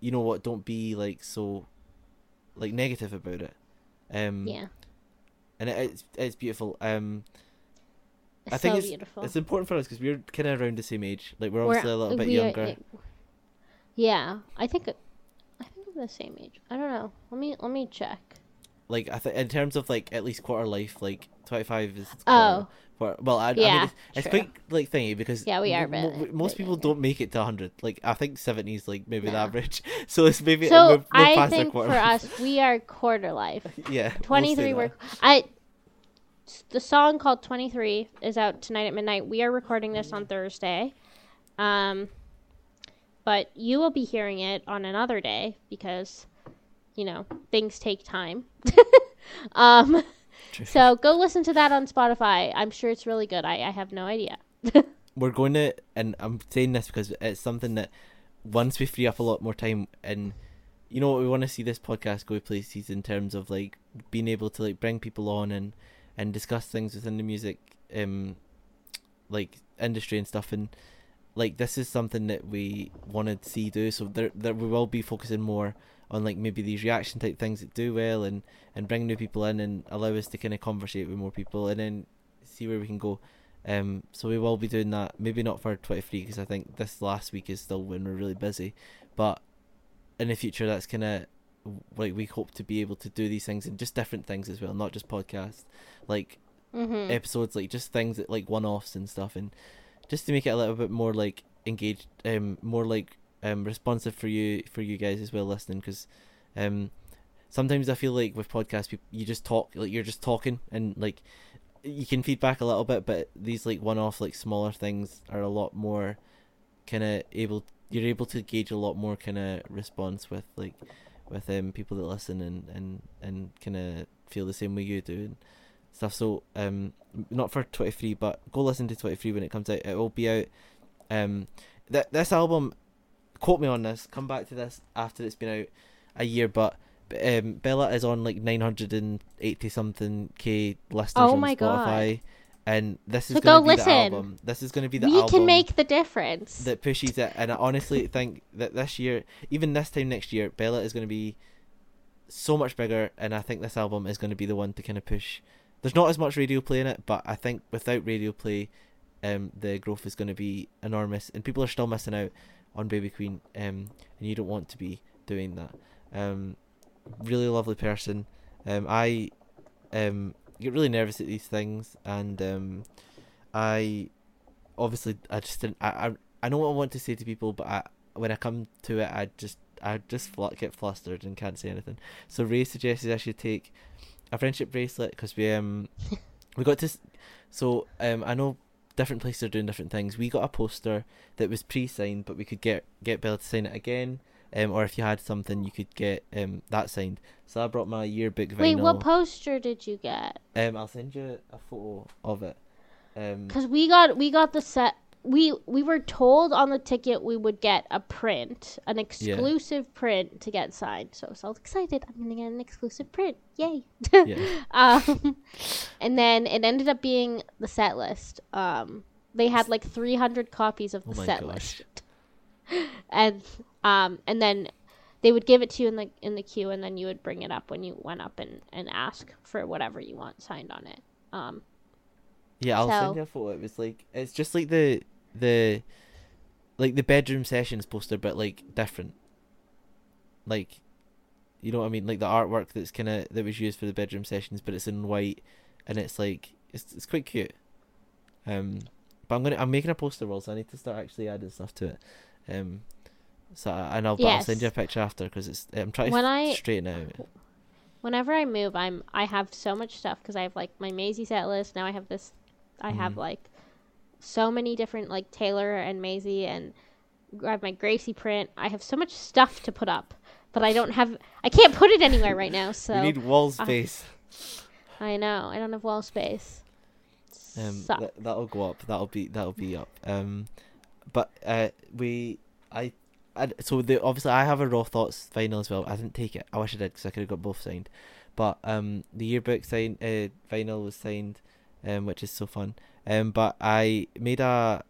you know what? Don't be like so, like negative about it. Um, yeah. And it, it's it's beautiful. Um, It's I think so it's- beautiful. it's important for us because we're kind of around the same age. Like we're We're- obviously a little bit we are- younger. yeah, I think I think I'm the same age. I don't know. Let me let me check. Like I think in terms of like at least quarter life, like twenty five is. Oh. Quarter, well, I, I Yeah, mean, it's, it's quite like thingy because Yeah, we are a mo- bit- mo- bit most people don't make it to hundred. Like I think seventy is like maybe the average. So it's maybe So we're, we're I think for quarter. us, we are quarter life. yeah, we'll Twenty three. that. We're I. The song called Twenty Three is out tonight at midnight. We are recording this on Thursday, um, but you will be hearing it on another day because, you know, things take time. um, so go listen to that on Spotify. I'm sure it's really good. I, I have no idea. we're going to, and I'm saying this because it's something that once we free up a lot more time, and you know what, we want to see this podcast go places in terms of like being able to like bring people on and and discuss things within the music, um, like industry and stuff, and like this is something that we want to see do. So there, there we will be focusing more on like maybe these reaction type things that do well, and and bring new people in and allow us to kind of conversate with more people, and then see where we can go. Um, so we will be doing that. Maybe not for 23 because I think this last week is still when we're really busy, but in the future that's kind of like we hope to be able to do these things and just different things as well, not just podcasts, like hmm episodes, like just things that like one-offs and stuff, and just to make it a little bit more like engaged, um, more like um responsive for you for you guys as well listening because, um, sometimes I feel like with podcasts peop you just talk like you're just talking and like you can feedback a little bit, but these like one-off like smaller things are a lot more kind of able. You're able to gauge a lot more kind of response with like with um people that listen and and and kind of feel the same way you do and stuff. So um not for 23, but go listen to 23 when it comes out. It will be out. Um, that this album, quote me on this. Come back to this after it's been out a year, but. Um, Bella is on like 980 something k listers Oh on my God. Spotify, and this is So going to be listen. the album. This is going to be the We album can make the difference. that pushes it. And I honestly think that this year, even this time next year, Bella is going to be so much bigger, and I think this album is going to be the one to kind of push. There's not as much radio play in it, but I think without radio play, um, the growth is going to be enormous, and people are still missing out on Baby Queen, um, and you don't want to be doing that. Um, really lovely person. Um, I um get really nervous at these things, and um, I obviously I just didn't. I, I I know what I want to say to people, but I when I come to it, I just I just fl- get flustered and can't say anything. So Ray suggested I should take a friendship bracelet because we um we got to. So um I know different places are doing different things. We got a poster that was pre-signed, but we could get get Bella to sign it again. Um, or if you had something, you could get um that signed. So I brought my yearbook vinyl. Wait, what poster did you get? um, I'll send you a photo of it. Um, Because we got we got the set. We we were told on the ticket we would get a print, an exclusive print to get signed. So I was all excited. I'm gonna get an exclusive print. Yay! yeah. um, and then it ended up being the set list. Um, they had like 300 copies of Oh the my set gosh. list, and um, and then they would give it to you in the in the queue, and then you would bring it up when you went up and and ask for whatever you want signed on it. Um, Yeah, I'll So- send you a photo. It was like it's just like the the like the bedroom sessions poster, but like different. Like, you know what I mean? Like the artwork that's kind of that was used for the bedroom sessions, but it's in white, and it's like it's it's quite cute. Um, but I'm gonna I'm making a poster wall, so I need to start actually adding stuff to it. Um, so I, and I'll, but I'll send you a picture after because it's I'm trying When to I- straighten out. whenever I move, I'm I have so much stuff because I have like my Maisie set list. Now I have this. I have Mhm. like so many different like Taylor and Maisie and I have my Gracie print. I have so much stuff to put up, but I don't have. I can't put it anywhere right now. So we need wall uh, space. I know I don't have wall space. Um, that, that'll go up. That'll be that'll be up. Um, but uh, we I, I so the obviously I have a raw thoughts final as well. I didn't take it. I wish I did because I could have got both signed. But um, the yearbook sign uh vinyl was signed, um, which is so fun. Um, but I made a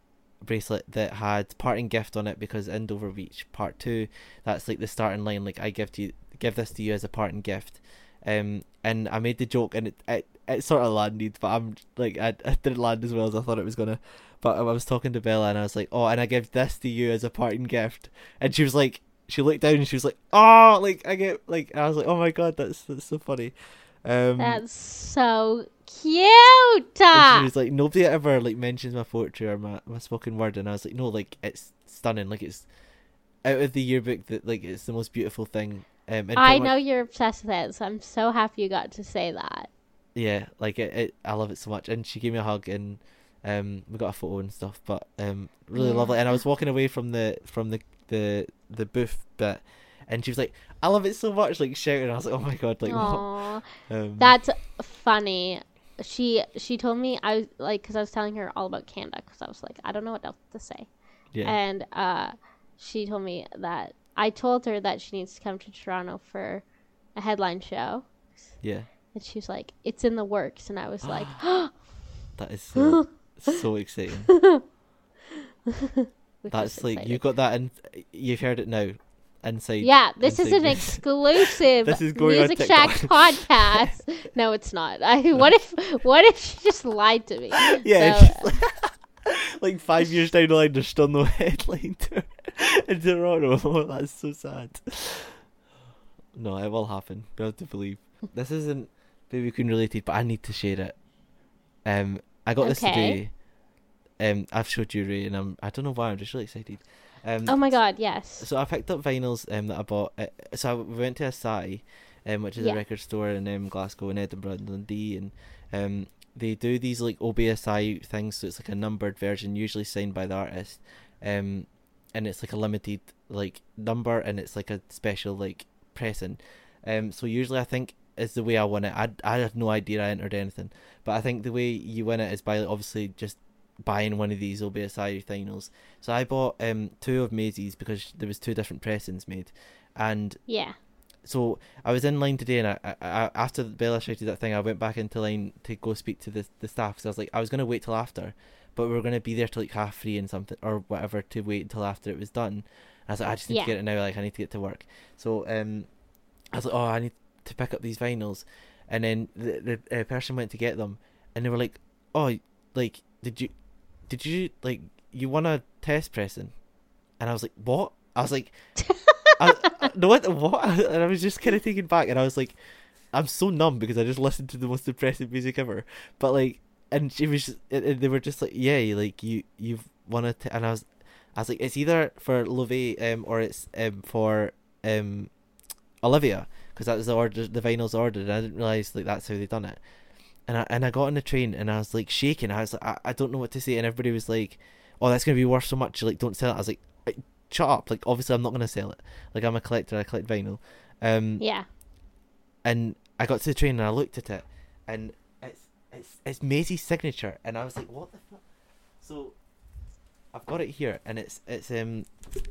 bracelet that had parting gift on it because over reach part two. That's like the starting line. Like I give to you, give this to you as a parting gift. Um, and I made the joke and it, it it sort of landed, but I'm like I, I didn't land as well as I thought it was gonna. But I was talking to Bella and I was like, oh, and I give this to you as a parting gift, and she was like, she looked down and she was like, oh, like I get like I was like, oh my god, that's that's so funny. Um, That's so cute. and she was like, nobody ever like mentions my poetry or my, my spoken word, and I was like, no, like it's stunning, like it's out of the yearbook that like it's the most beautiful thing. Um, I much- know you're obsessed with it, so I'm so happy you got to say that. yeah, like it, it, I love it so much. And she gave me a hug, and um, we got a photo and stuff. But um, really Yeah. lovely. And I was walking away from the from the the the booth bit, and she was like, "I love it so much!" Like shouting. I was like, "Oh my god!" Like? Um, that's funny. She she told me I was like because I was telling her all about Canada because I was like I don't know what else to say, yeah, and uh, she told me that I told her that she needs to come to Toronto for a headline show, yeah. and she was like it's in the works, and I was like That is so so exciting. That's like exciting. you got that, and you've heard it now. Inside. Yeah, this is an exclusive This is Music Shack podcast. No, it's not. I what if what if she just lied to me? Yeah, So, just like, like five years down the line, there's still no headline to in Toronto. Oh, that's so sad. No, it will happen. You have to believe. This isn't Baby Queen related, but I need to share it. Um, I got this today. Um, I've showed you Ray, and I'm I don't know why I'm just really excited. Um, oh my god, yes. so I picked up vinyls um that I bought. Uh, so I we went to Assai, um, which is Yeah. a record store in um, Glasgow and Edinburgh and Dundee, and um they do these like OBSI things. So it's like a numbered version, usually signed by the artist, um, and it's like a limited like number, and it's like a special like pressing. Um, so usually I think is the way I win it. I I had no idea I entered anything, but I think the way you win it is by obviously just buying one of these will be a OBSI vinyls. So I bought um two of Maisie's because there was two different pressings made, and Yeah. so I was in line today, and I, I, I after Bella shouted that thing, I went back into line to go speak to the the staff because I was like I was gonna wait till after, but we are gonna be there till like half three and something or whatever to wait until after it was done. I was like I just need Yeah. to get it now, like I need to get to work. So um, I was like oh I need to pick up these vinyls, and then the the uh, person went to get them, and they were like oh like did you did you like you want a test pressing, and I was like what I was like. I, I, no, what? What? And I was just kind of taken back, and I was like, I'm so numb because I just listened to the most depressing music ever. But like, and she was, just, and- they were just like, yeah, like you, you've wanted to, and I was, I was like, it's either for Love, um, or it's um for um, Olivia, because that was the order, the vinyls ordered. And I didn't realize like that's how they done it. And I and I got on the train and I was like shaking. I was like, I, I don't know what to say, and everybody was like, oh, that's gonna be worth so much. Like, don't sell it. I was like, "Right, shut up. Like, obviously, I'm not gonna sell it. Like, I'm a collector. I collect vinyl. Um, Yeah. and I got to the train and I looked at it, and it's it's it's Maisie's signature, and I was like, what the fuck? So, I've got it here, and it's it's um,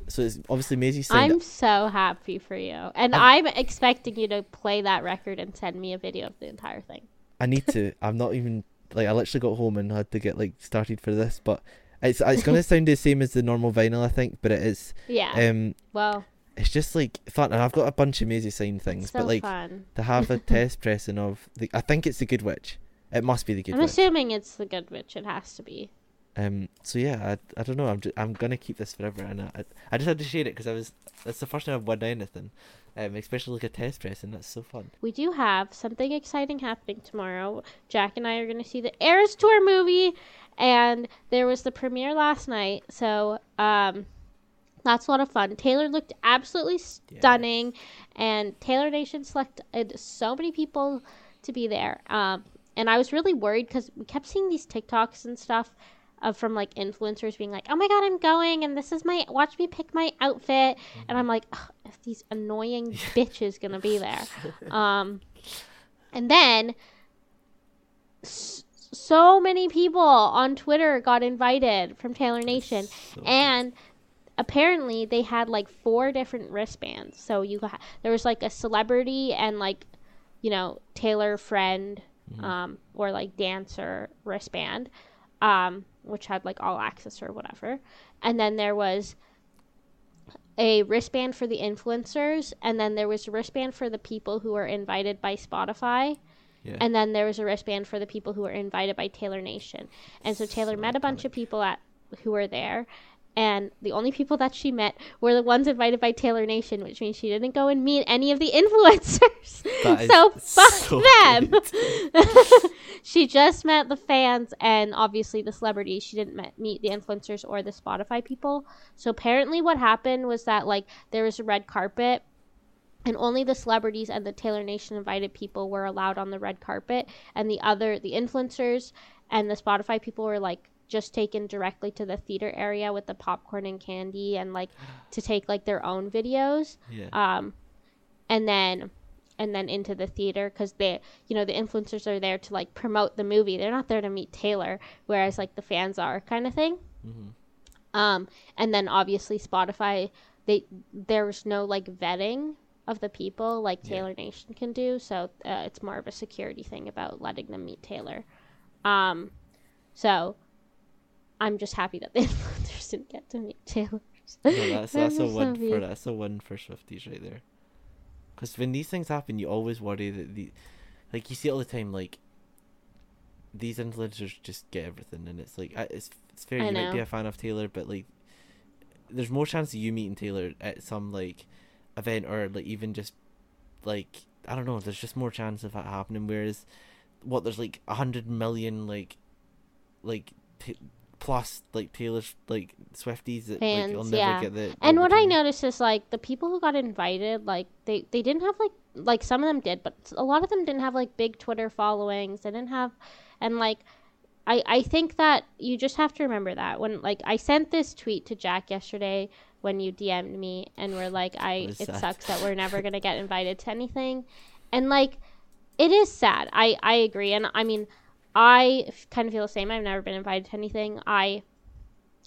so it's obviously Maisie. I'm so happy for you. And I'm- I'm expecting you to play that record and send me a video of the entire thing. I need to. I'm not even like I literally got home and had to get like started for this, but it's it's gonna sound the same as the normal vinyl, I think, but it is. Yeah. Um, well, it's just like fun, and I've got a bunch of Maisie signed things, so but like fun. to have a test pressing of the, I think it's the Good Witch. It must be the Good I'm Witch. assuming it's the Good Witch. It has to be. Um. So yeah, I, I don't know. I'm just, I'm gonna keep this forever, and I I just had to share it because I was that's the first time I've won anything, um, especially like a test press, and that's so fun. We do have something exciting happening tomorrow. Jack and I are going to see the Eras Tour movie, and there was the premiere last night. So, um, that's a lot of fun. Taylor looked absolutely stunning, and Taylor Nation selected so many people to be there. Um, and I was really worried because we kept seeing these TikToks and stuff of from like influencers being like, "Oh my god, I'm going, and this is my watch me pick my outfit," and I'm like, "If these annoying bitches gonna be there." Um, and then s- so many people on Twitter got invited from Taylor Nation, So and apparently they had like four different wristbands. So you got there was like a celebrity and like you know Taylor friend Mhm. um, or like dancer wristband, um, which had like all access or whatever, and then there was a wristband for the influencers, and then there was a wristband for the people who were invited by Spotify. Yeah. And then there was a wristband for the people who were invited by Taylor Nation. And so Taylor So met a bunch of people at who were there. And the only people that she met were the ones invited by Taylor Nation, which means she didn't go and meet any of the influencers. So fuck so them. she just met the fans and obviously the celebrities. She didn't met, meet the influencers or the Spotify people. So apparently, what happened was that like there was a red carpet, and only the celebrities and the Taylor Nation invited people were allowed on the red carpet, and the other the influencers and the Spotify people were like just taken directly to the theater area with the popcorn and candy and like to take like their own videos. Yeah. um, and then and then into the theater because they you know the influencers are there to like promote the movie. They're not there to meet taylor whereas like the fans are kind of thing. Hmm um, and then obviously spotify they there was no like vetting of the people like Yeah. taylor nation can do. So uh, it's more of a security thing about letting them meet taylor. Um, so i'm just happy that the influencers didn't get to meet taylor No, that's that's a win for that's a win for Swifties right there. Because when these things happen, you always worry that the, like you see all the time, like these influencers just get everything, and it's like uh, it's it's fair I you might be a fan of Taylor, but like there's more chance of you meeting Taylor at some like event or like even just like I don't know. There's just more chance of that happening. Whereas what there's like a hundred million like like t- plus like Taylor's like Swifties that like you'll never yeah. get the And what I noticed is like the people who got invited, like they they didn't have like like some of them did, but a lot of them didn't have like big Twitter followings. They didn't have, and like I I think that you just have to remember that when like I sent this tweet to Jack yesterday when you DM'd me and were like I it sad. sucks that we're never gonna get invited to anything, and like it is sad. I I agree, and I mean I kind of feel the same. I've never been invited to anything. I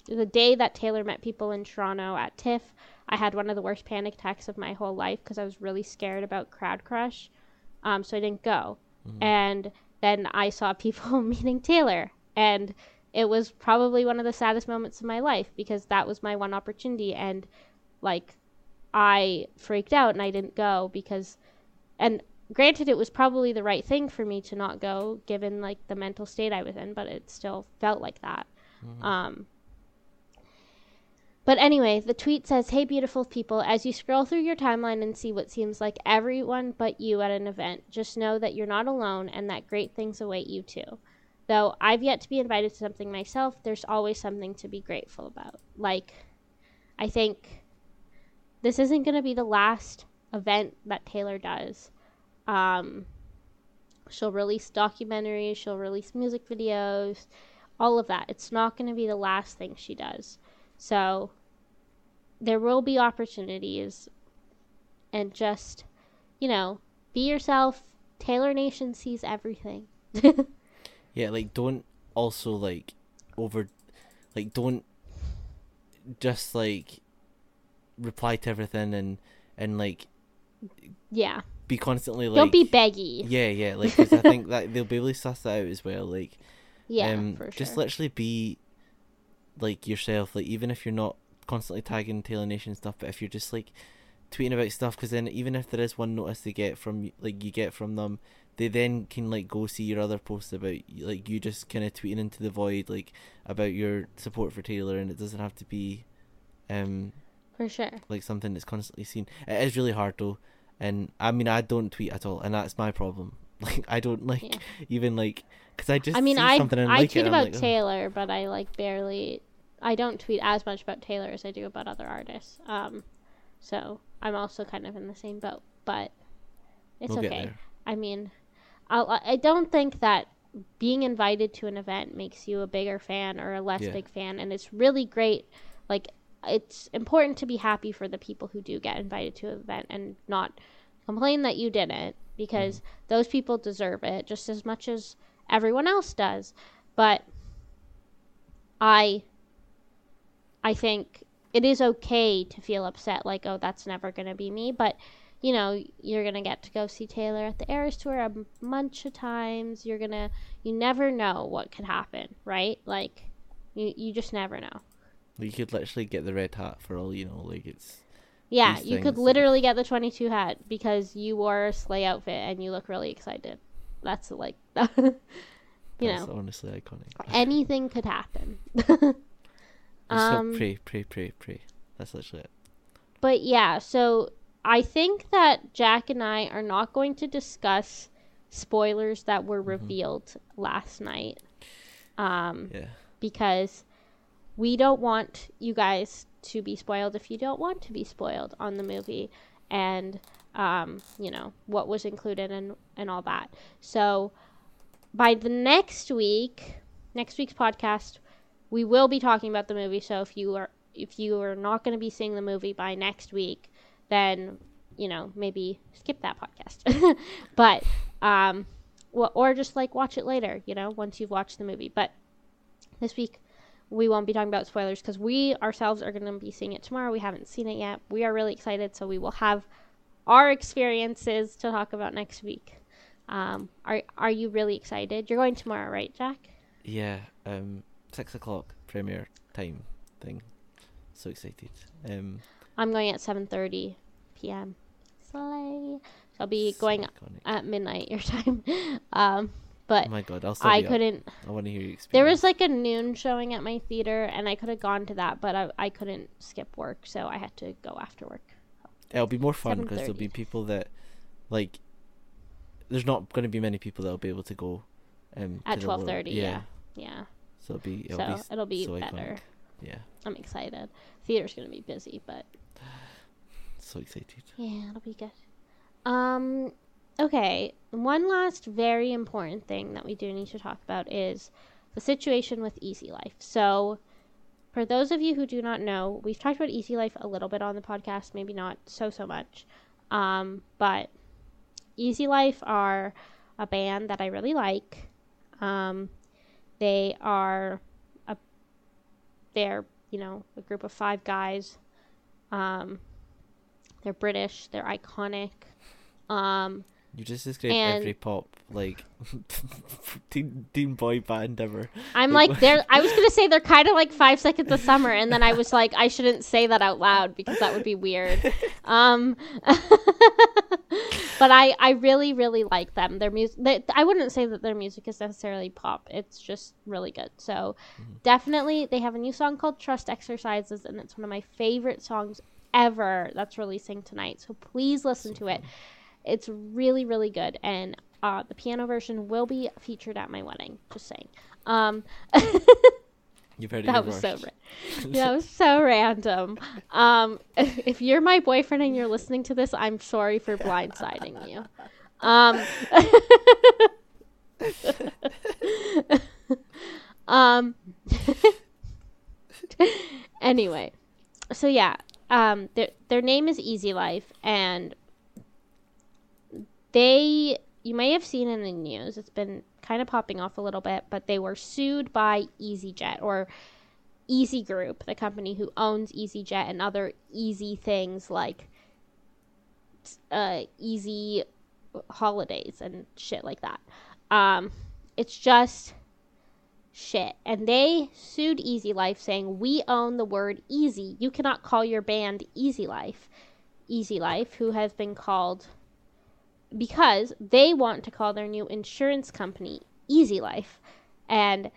the day that Taylor met people in Toronto at TIFF, I had one of the worst panic attacks of my whole life because I was really scared about Crowd Crush. Um, so I didn't go. Mhm. And then I saw people meeting Taylor, and it was probably one of the saddest moments of my life because that was my one opportunity. And like, I freaked out and I didn't go because, and granted, it was probably the right thing for me to not go given like the mental state I was in, but it still felt like that. Mhm. Um, but anyway, the tweet says, Hey, beautiful people, as you scroll through your timeline and see what seems like everyone but you at an event, just know that you're not alone and that great things await you too. Though I've yet to be invited to something myself, there's always something to be grateful about. Like, I think this isn't going to be the last event that Taylor does. Um, she'll release documentaries, she'll release music videos, all of that. It's not going to be the last thing she does. So there will be opportunities and just, you know, be yourself. Taylor Nation sees everything. Yeah, like don't also like over like don't just like reply to everything and and like yeah. Be constantly like Don't be baggy. Yeah, yeah, like 'cause I think that they'll be able to suss that out as well. Like, Yeah, um, for sure. just literally be like yourself. Like even if you're not constantly tagging Taylor Nation stuff, but if you're just like tweeting about stuff, because then even if there is one notice they get from like you get from them, they then can like go see your other posts about like you just kind of tweeting into the void like about your support for Taylor, and it doesn't have to be um for sure. like something that's constantly seen. It is really hard though, and I mean I don't tweet at all, and that's my problem. Like I don't like Yeah. even like because I just I mean, see I something and I like tweet it, about like, "Oh." Taylor, but I like barely. I don't tweet as much about Taylor as I do about other artists. Um, so I'm also kind of in the same boat, but it's we'll okay. I mean, I'll, I I don't think that being invited to an event makes you a bigger fan or a less Yeah. big fan, and it's really great. Like, it's important to be happy for the people who do get invited to an event and not complain that you didn't because Mm-hmm. those people deserve it just as much as everyone else does. But I I think it is okay to feel upset like oh that's never going to be me, but you know, you're going to get to go see Taylor at the Eras tour a bunch of times. You're going to you never know what could happen, right? Like you you just never know. You could literally get the red hat for all you know. Like it's Yeah, you could literally get the 22 hat because you wore a sleigh outfit and you look really excited. That's like you that's know, honestly iconic. anything could happen. Um, pray, pray, pray, pray. That's literally it. But yeah, so I think that Jack and I are not going to discuss spoilers that were Mm-hmm. revealed last night. Um, Yeah. because we don't want you guys to be spoiled if you don't want to be spoiled on the movie and um, you know what was included and and all that. So by the next week, next week's podcast, we will be talking about the movie. So if you are if you are not going to be seeing the movie by next week, then you know maybe skip that podcast. but um, well, or just like watch it later. You know, once you've watched the movie. But this week we won't be talking about spoilers because we ourselves are going to be seeing it tomorrow. We haven't seen it yet. We are really excited, so we will have our experiences to talk about next week. Um, are are you really excited? You're going tomorrow, right, Jack? Yeah. Um, six o'clock premiere time thing. So excited. Um, I'm going at 7:30 p.m. Slay. So I'll be so going iconic. at midnight your time. um, but Oh my god, I'll I couldn't. I want to hear your experience. There was like a noon showing at my theater, and I could have gone to that, but I I couldn't skip work, so I had to go after work. It'll be more fun because there'll be people that, like, there's not going to be many people that'll be able to go. Um, At the lower- 12:30, yeah. Yeah. So it'll be. It'll so be it'll be so better. Yeah. I'm excited. Theater's gonna be busy, but So excited. yeah, it'll be good. Um, okay. One last very important thing that we do need to talk about is the situation with Easy Life. So, for those of you who do not know, we've talked about Easy Life a little bit on the podcast, maybe not so so much. Um, but Easy Life are a band that I really like. Um, they are a they're you know a group of five guys. Um, they're British. They're iconic. Um, You just described And- every pop like teen, teen boy band ever. I'm Like, they're. I was gonna say they're kind of like Five Seconds of Summer, and then I was like, I shouldn't say that out loud because that would be weird. Um, but I, I really, really like them. Their music. I wouldn't say that their music is necessarily pop. It's just really good. So, definitely, they have a new song called Trust Exercises, and it's one of my favorite songs ever that's releasing tonight. So please listen to it. It's really, really good, and uh, the piano version will be featured at my wedding. Just saying. Um, You've heard it. that was so ra- that was so random. Um, if you're my boyfriend and you're listening to this, I'm sorry for blindsiding you. Um, um, anyway, so yeah, um, their their name is Easy Life, and they you may have seen in the news. It's been kind of popping off a little bit, but they were sued by EasyJet or Easy Group, the company who owns EasyJet and other easy things like uh, easy holidays and shit like that. Um, it's just shit. And they sued Easy Life saying, We own the word easy. You cannot call your band Easy Life. Easy Life, who has been called because they want to call their new insurance company Easy Life. And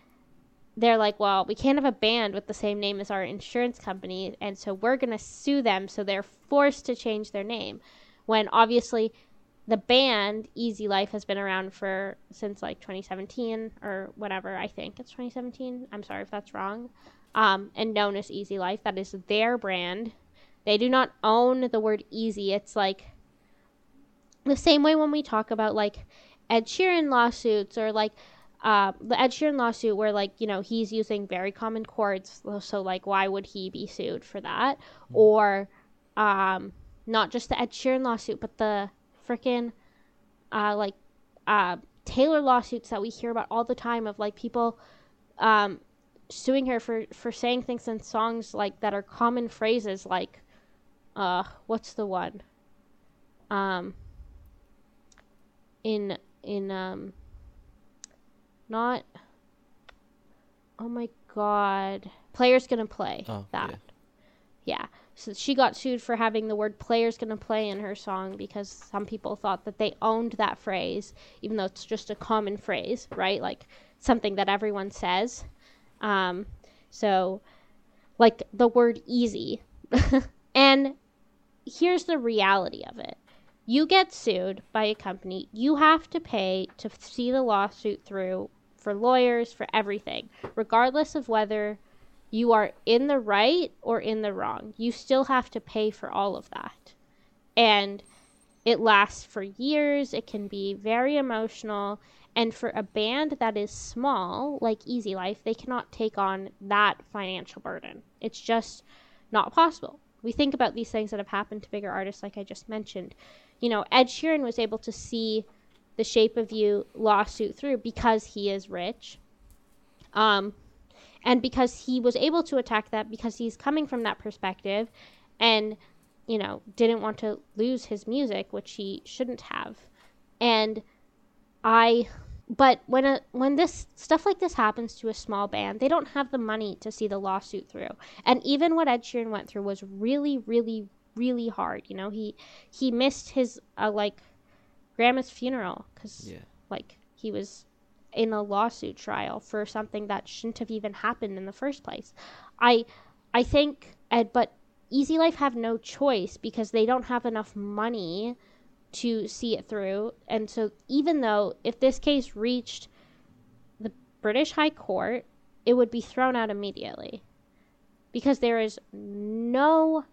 they're like, well, we can't have a band with the same name as our insurance company, and so we're going to sue them, so they're forced to change their name. When obviously the band Easy Life has been around for since like 2017 or whatever, I think it's 2017. I'm sorry if that's wrong. Um, and known as Easy Life, that is their brand. They do not own the word easy. It's like the same way when we talk about like Ed Sheeran lawsuits or like uh, the Ed Sheeran lawsuit where like you know he's using very common chords, so like why would he be sued for that? Or um, not just the Ed Sheeran lawsuit, but the freaking uh, like uh, Taylor lawsuits that we hear about all the time of like people um, suing her for for saying things in songs like that are common phrases like uh what's the one um in in um not oh my god. Player's gonna play Oh, that. yeah. yeah. So she got sued for having the word player's gonna play in her song because some people thought that they owned that phrase even though it's just a common phrase right? Like something that everyone says. Um so like the word easy. And here's the reality of it you get sued by a company, you have to pay to see the lawsuit through for lawyers, for everything, regardless of whether you are in the right or in the wrong. You still have to pay for all of that. And it lasts for years, it can be very emotional. And for a band that is small, like Easy Life, they cannot take on that financial burden. It's just not possible. We think about these things that have happened to bigger artists, like I just mentioned you know, Ed Sheeran was able to see the Shape of You lawsuit through because he is rich. Um, and because he was able to attack that because he's coming from that perspective and, you know, didn't want to lose his music, which he shouldn't have. And I but when a when this stuff like this happens to a small band, they don't have the money to see the lawsuit through. And even what Ed Sheeran went through was really, really, really hard. You know, he he missed his uh, like grandma's funeral because Yeah. like he was in a lawsuit trial for something that shouldn't have even happened in the first place. I I think Ed, but Easy Life have no choice because they don't have enough money to see it through. And so even though if this case reached the British High Court, it would be thrown out immediately. Because there is no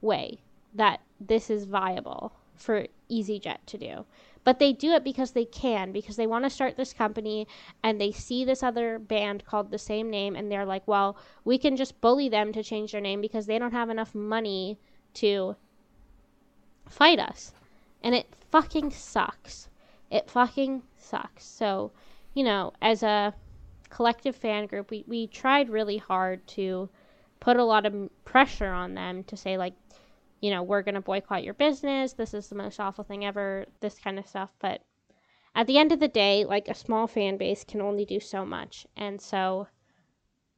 way that this is viable for EasyJet to do. But they do it because they can, because they want to start this company and they see this other band called the same name and they're like, well, we can just bully them to change their name because they don't have enough money to fight us. And it fucking sucks. It fucking sucks. So, you know, as a collective fan group, we, we tried really hard to put a lot of pressure on them to say, like, you know, we're going to boycott your business. This is the most awful thing ever, this kind of stuff. But at the end of the day, like, a small fan base can only do so much. And so,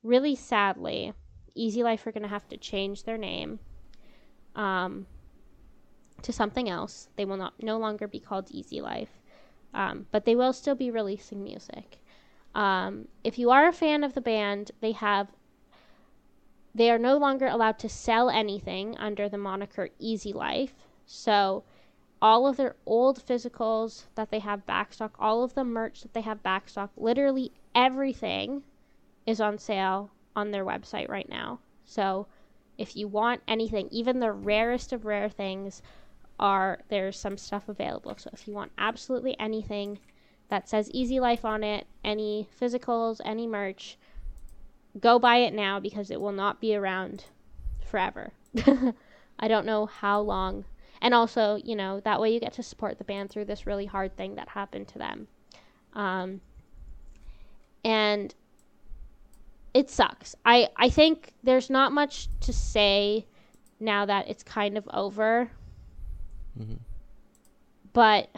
really sadly, Easy Life are going to have to change their name. Um, to something else. They will not no longer be called Easy Life, um, but they will still be releasing music. Um, if you are a fan of the band, they have they are no longer allowed to sell anything under the moniker Easy Life. So all of their old physicals that they have backstock, all of the merch that they have backstock, literally everything is on sale on their website right now. So if you want anything, even the rarest of rare things, are there's some stuff available. So if you want absolutely anything that says Easy Life on it, any physicals, any merch, go buy it now because it will not be around forever. I don't know how long. And also, you know, that way you get to support the band through this really hard thing that happened to them. Um, and it sucks. I, I think there's not much to say now that it's kind of over Mm-hmm. but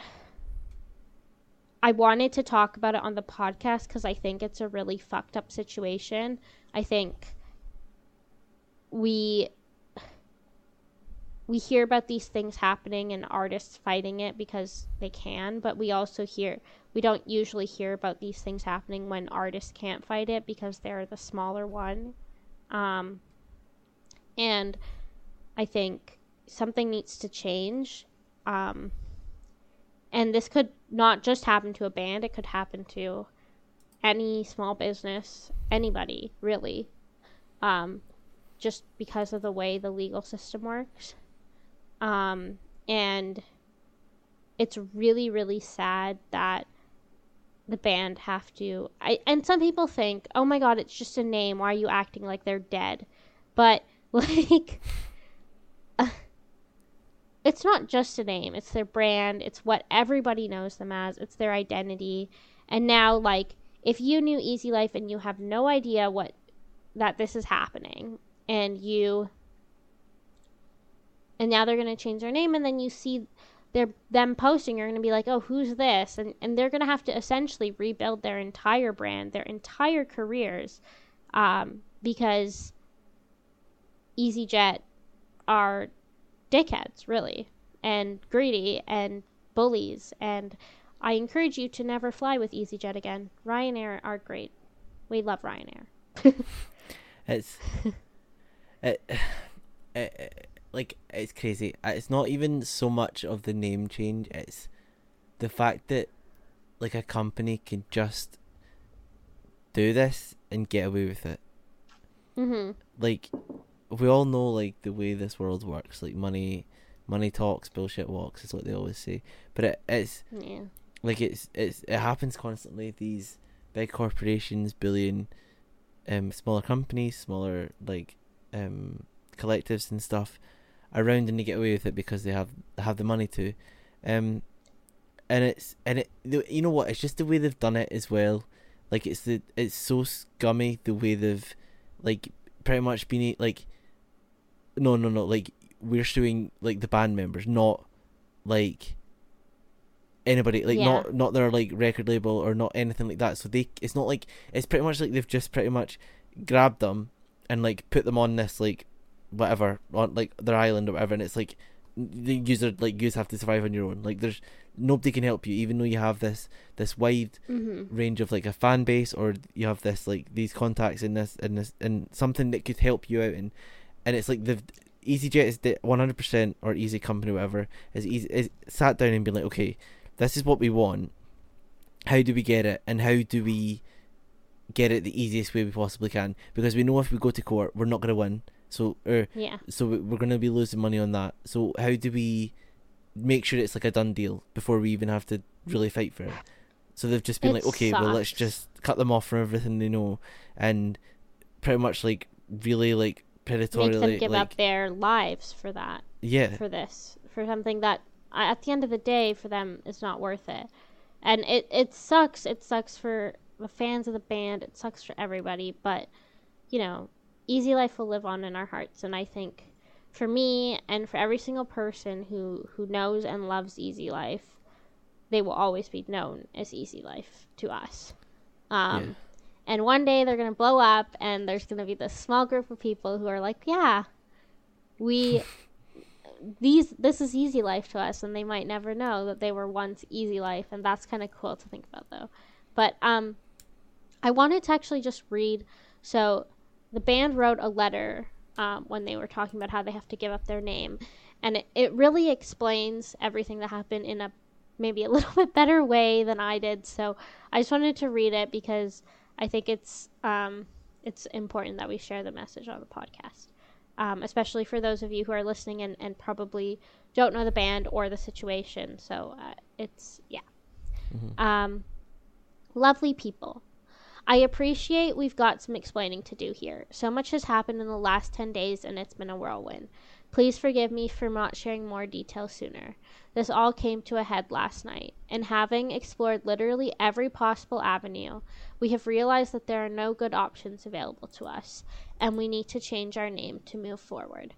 I wanted to talk about it on the podcast because I think it's a really fucked up situation. I think we we hear about these things happening and artists fighting it because they can, but we also hear we don't usually hear about these things happening when artists can't fight it because they're the smaller one. Um, and I think something needs to change. Um, and this could not just happen to a band, it could happen to any small business, anybody, really. Um, just because of the way the legal system works. Um, and it's really, really sad that the band have to. I, and some people think, oh my god, it's just a name. Why are you acting like they're dead? But, like, it's not just a name, it's their brand, it's what everybody knows them as, it's their identity. And now like if you knew Easy Life and you have no idea what that this is happening and you and now they're going to change their name and then you see they're them posting you're going to be like oh who's this and and they're going to have to essentially rebuild their entire brand their entire careers um, because EasyJet are dickheads really and greedy and bullies and I encourage you to never fly with EasyJet again. Ryanair are great. We love Ryanair. it's it, it, like it's crazy. Uh, it's not even so much of the name change. It's the fact that like a company can just do this and get away with it. Mm-hmm. Like we all know like the way this world works. Like money, money talks, bullshit walks is what they always say. But it, it's Yeah. like it's it's it happens constantly. These big corporations, billion, um, smaller companies, smaller like um collectives and stuff around, and they get away with it because they have have the money to, um, and it's and it you know what? It's just the way they've done it as well. Like it's the it's so scummy the way they've like pretty much been like no no no like we're suing like the band members not like anybody like Yeah. not not their like record label or not anything like that so they it's not like it's pretty much like they've just pretty much grabbed them and like put them on this like whatever on like their island or whatever and it's like the user like you have to survive on your own like there's nobody can help you even though you have this this wide Mm-hmm. range of like a fan base or you have this like these contacts in this in this and something that could help you out and and it's like the EasyJet is the 100% or Easy Company whatever is easy is sat down and been like okay this is what we want. How do we get it? And how do we get it the easiest way we possibly can? Because we know if we go to court we're not going to win. So or Yeah. so we- we're going to be losing money on that. So how do we make sure it's like a done deal before we even have to really fight for it? So they've just been It like okay well let's just cut them off from everything they know. And pretty much like really like Make predatorily them give like up their lives for that. yeah. for this for something that at the end of the day for them is not worth it. And it it sucks. It sucks for the fans of the band. It sucks for everybody. But you know easy life will live on in our hearts. And i think for me and for every single person who who knows and loves easy life they will always be known as easy life to us. Um Yeah. And one day they're going to blow up and there's going to be this small group of people who are like yeah we these this is easy life to us and they might never know that they were once easy life and that's kind of cool to think about though. But um i wanted to actually just read so the band wrote a letter um, when they were talking about how they have to give up their name and it, it really explains everything that happened in a maybe a little bit better way than i did so i just wanted to read it because i think it's um, it's important that we share the message on the podcast um, especially for those of you who are listening and, and probably don't know the band or the situation. So uh, it's, yeah. Um, lovely people. I appreciate we've got some explaining to do here. So much has happened in the last 10 days and it's been a whirlwind. Please forgive me for not sharing more details sooner. This all came to a head last night, and having explored literally every possible avenue, we have realized that there are no good options available to us, and we need to change our name to move forward.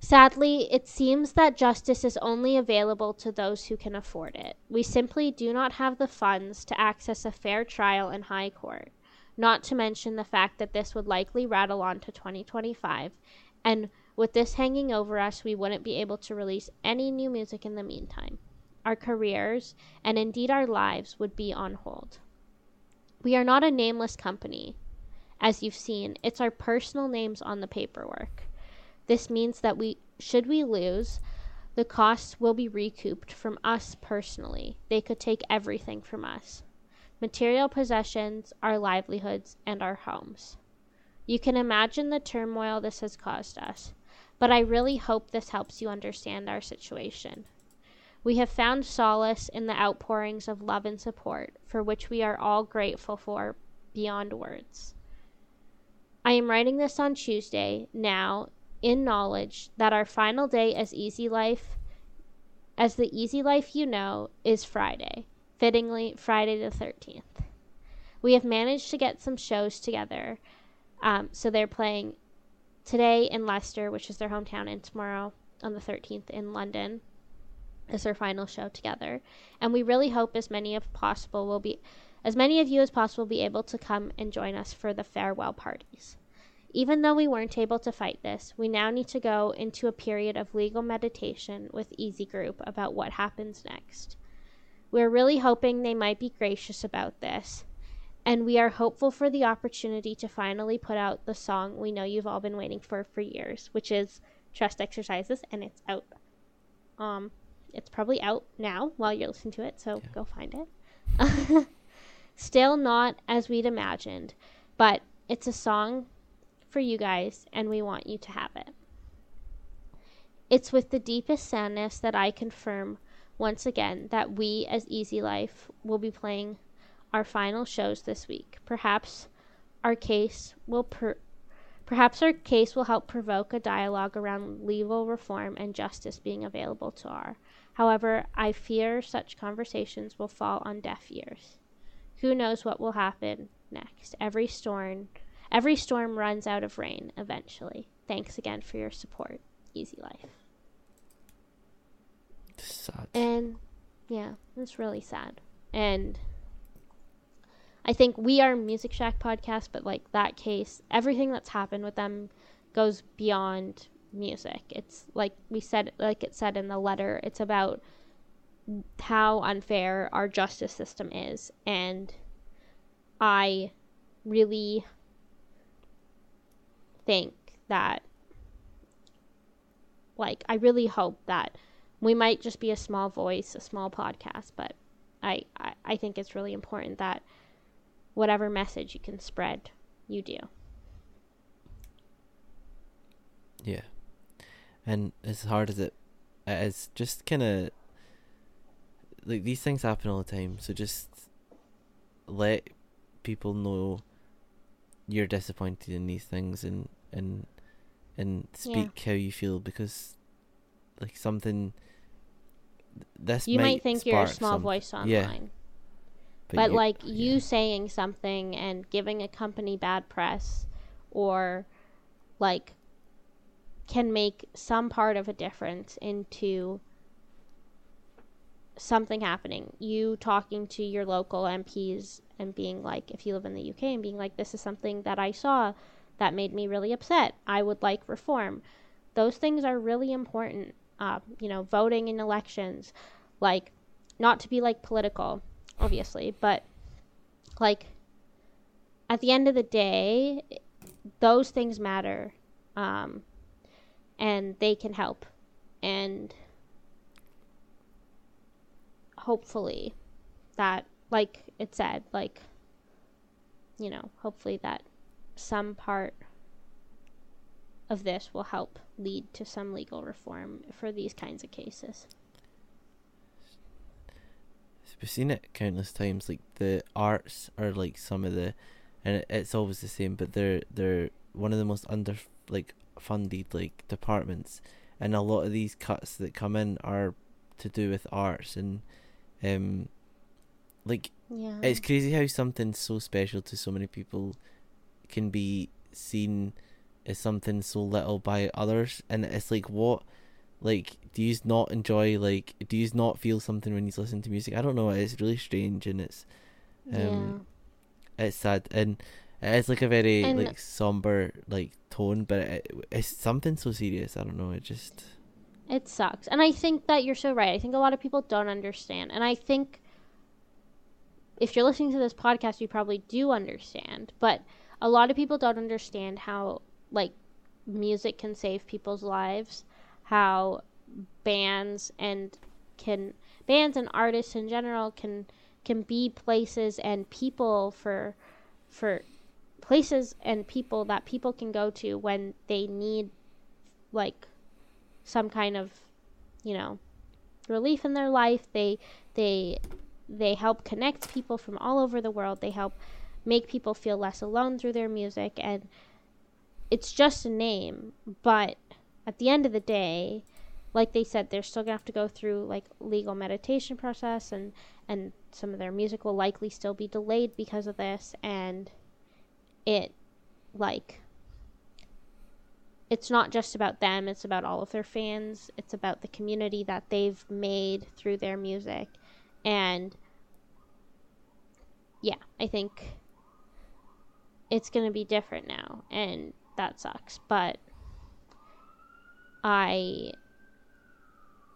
Sadly, it seems that justice is only available to those who can afford it. We simply do not have the funds to access a fair trial in high court, not to mention the fact that this would likely rattle on to 2025, and with this hanging over us, we wouldn't be able to release any new music in the meantime. Our careers, and indeed our lives, would be on hold. We are not a nameless company. As you've seen, it's our personal names on the paperwork. This means that we should we lose, the costs will be recouped from us personally. They could take everything from us. Material possessions, our livelihoods, and our homes. You can imagine the turmoil this has caused us, but I really hope this helps you understand our situation. We have found solace in the outpourings of love and support, for which we are all grateful for beyond words. I am writing this on Tuesday, now, in knowledge that our final day as Easy Life as the easy life you know is Friday, fittingly Friday the 13th. We have managed to get some shows together. Um, so they're playing today in Leicester, which is their hometown, and tomorrow on the 13th in London is their final show together. And we really hope as many as possible will be as many of you as possible be able to come and join us for the farewell parties. Even though we weren't able to fight this, we now need to go into a period of legal meditation with Easy Group about what happens next. We're really hoping they might be gracious about this, and we are hopeful for the opportunity to finally put out the song we know you've all been waiting for for years, which is Trust Exercises, and it's out. Um, it's probably out now while you're listening to it, so yeah. go find it. Still not as we'd imagined, but it's a song for you guys, and we want you to have it. It's with the deepest sadness that I confirm once again that we, as Easy Life, will be playing our final shows this week. Perhaps our case will per- perhaps our case will help provoke a dialogue around legal reform and justice being available to our. However, I fear such conversations will fall on deaf ears. Who knows what will happen next? Every storm Every storm runs out of rain eventually. Thanks again for your support. Easy life. Sad. And yeah, it's really sad. And I think we are Music Shack podcast, but like that case, everything that's happened with them goes beyond music. It's like we said, like it said in the letter, it's about how unfair our justice system is. And I really think that like I really hope that we might just be a small voice, a small podcast, but I, I, I think it's really important that whatever message you can spread, you do. Yeah. And as hard as it it's just kinda like these things happen all the time, so just let people know you're disappointed in these things and and and speak yeah. how you feel because like something this you might, might think you're a small some, voice online yeah. But, but like you yeah. saying something and giving a company bad press or like can make some part of a difference into something happening you talking to your local MPs and being like if you live in the UK and being like this is something that I saw that made me really upset. I would like reform. Those things are really important. Uh, you know, voting in elections, like, not to be like political, obviously, but like, at the end of the day, those things matter, um, and they can help, and hopefully, that, like it said, like, you know, hopefully that some part of this will help lead to some legal reform for these kinds of cases. We've seen it countless times. Like the arts are like some of the, and it's always the same. But they're they're one of the most under like funded like departments, and a lot of these cuts that come in are to do with arts and, um, like yeah. it's crazy how something so special to so many people can be seen as something so little by others and it's like what like do you not enjoy like do you not feel something when you listen to music? I don't know it's really strange and it's um yeah. it's sad and it's like a very and like somber like tone but it, it's something so serious i don't know it just it sucks. And i think that you're so right. I think a lot of people don't understand. And i think if you're listening to this podcast you probably do understand. But a lot of people don't understand how like music can save people's lives, how bands and can bands and artists in general can can be places and people for for places and people that people can go to when they need like some kind of you know relief in their life. They they they help connect people from all over the world. They help make people feel less alone through their music. And it's just a name but at the end of the day like they said, they're still gonna have to go through like legal meditation process, and and some of their music will likely still be delayed because of this, and it like it's not just about them, it's about all of their fans. It's about the community that they've made through their music. And yeah, I think it's going to be different now and that sucks, but I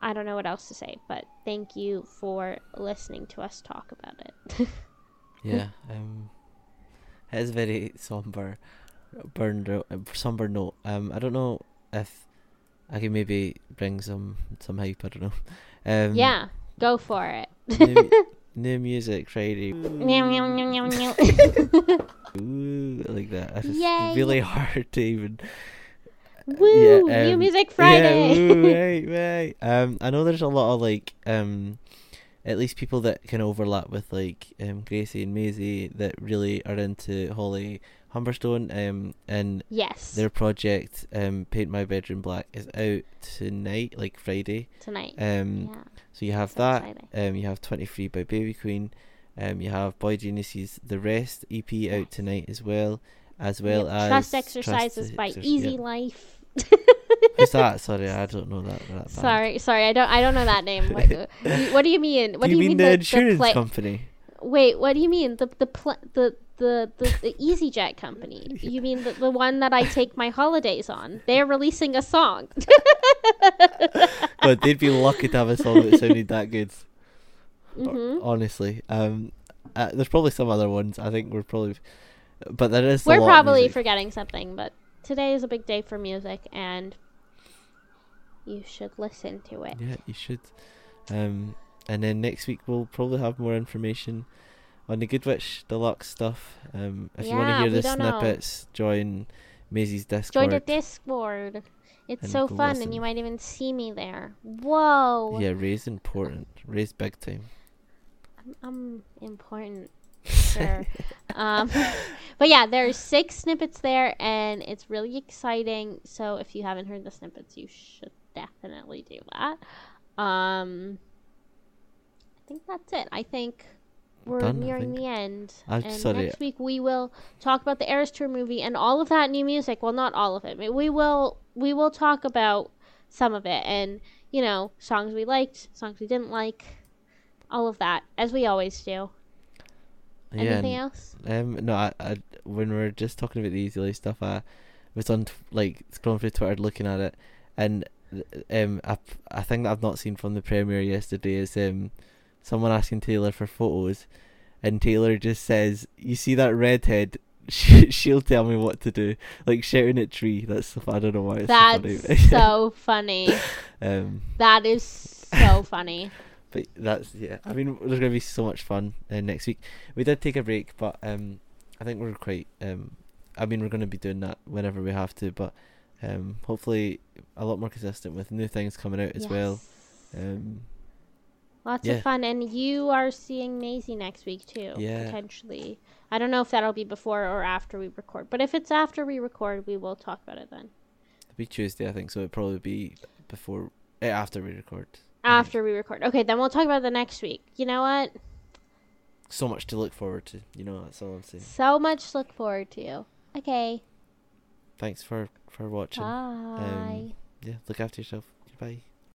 I don't know what else to say, but thank you for listening to us talk about it. yeah, um it is very somber burned out, uh, somber note. Um, I don't know if I can maybe bring some some hype. I don't know. Um, yeah, go for it. new, new music Friday. Ooh, like that. It's really hard to even. Woo! Yeah, New um, Music Yeah, Friday. woo, right, right. Um, I know there's a lot of like um, at least people that can overlap with like um Gracie and Maisie that really are into Holly Humberstone. Um, and yes. their project um paint my bedroom black is out tonight like friday Tonight. um yeah. so you have so that exciting. um you have 23 by baby queen um you have boygenius's the rest ep out tonight as well as well Yep. as Trust Exercises by Exer- Easy yeah. Life. who's that sorry i don't know that, that. Sorry, sorry, I don't, I don't know that name. What, uh, you- what do you mean? What do you mean, the, the, insurance play- company Wait, what do you mean the the pl- the the the, the EasyJet company? You mean the, the one that I take my holidays on? They're releasing a song. but they'd be lucky to have a song that sounded that good hmm honestly um uh, there's probably some other ones i think we're probably but that is We're probably forgetting something, but today is a big day for music, and you should listen to it. Yeah, you should. Um, and then next week we'll probably have more information on the Good Witch Deluxe stuff. Um, if you want to hear the don't know. snippets, join Maisie's Discord. Join the Discord. It's so fun, listen. and you might even see me there. Whoa! Yeah, Ray's important. Ray's big time. I'm, I'm important. Sure. um, but yeah, there's six snippets there, and it's really exciting. So if you haven't heard the snippets, you should definitely do that. Um, I think that's it. I think we're Done, nearing the end. I'm and sorry. next week we will talk about the Eras Tour movie and all of that new music. Well, not all of it. but We will we will talk about some of it and you know songs we liked, songs we didn't like, all of that as we always do. Yeah, Anything and, else? Um, no, I, I, when we were just talking about the Easy Life stuff, I was on t- like scrolling through Twitter looking at it, and um, a, a thing that I've not seen from the premiere yesterday is um, someone asking Taylor for photos, and Taylor just says, "You see that redhead? She, she'll tell me what to do." Like shouting at tree. That's I don't know why it's That's so funny. so funny. um, That is so funny. But that's yeah. I mean, there's gonna be so much fun uh, next week. We did take a break, but um, I think we're quite um, I mean, we're gonna be doing that whenever we have to, but um, hopefully a lot more consistent with new things coming out as well. Um, Lots yeah. of fun, and you are seeing Maisie next week too. Yeah. potentially. I don't know if that'll be before or after we record, but if it's after we record, we will talk about it then. it'll be Tuesday, I think, so it'll probably be before eh, after we record. Think. After we record, okay, then we'll talk about the next week. You know what? so much to look forward to. You know, that's all I'm saying. So much to look forward to. Okay, Thanks for for watching. bye. Um, yeah, look after yourself. Bye.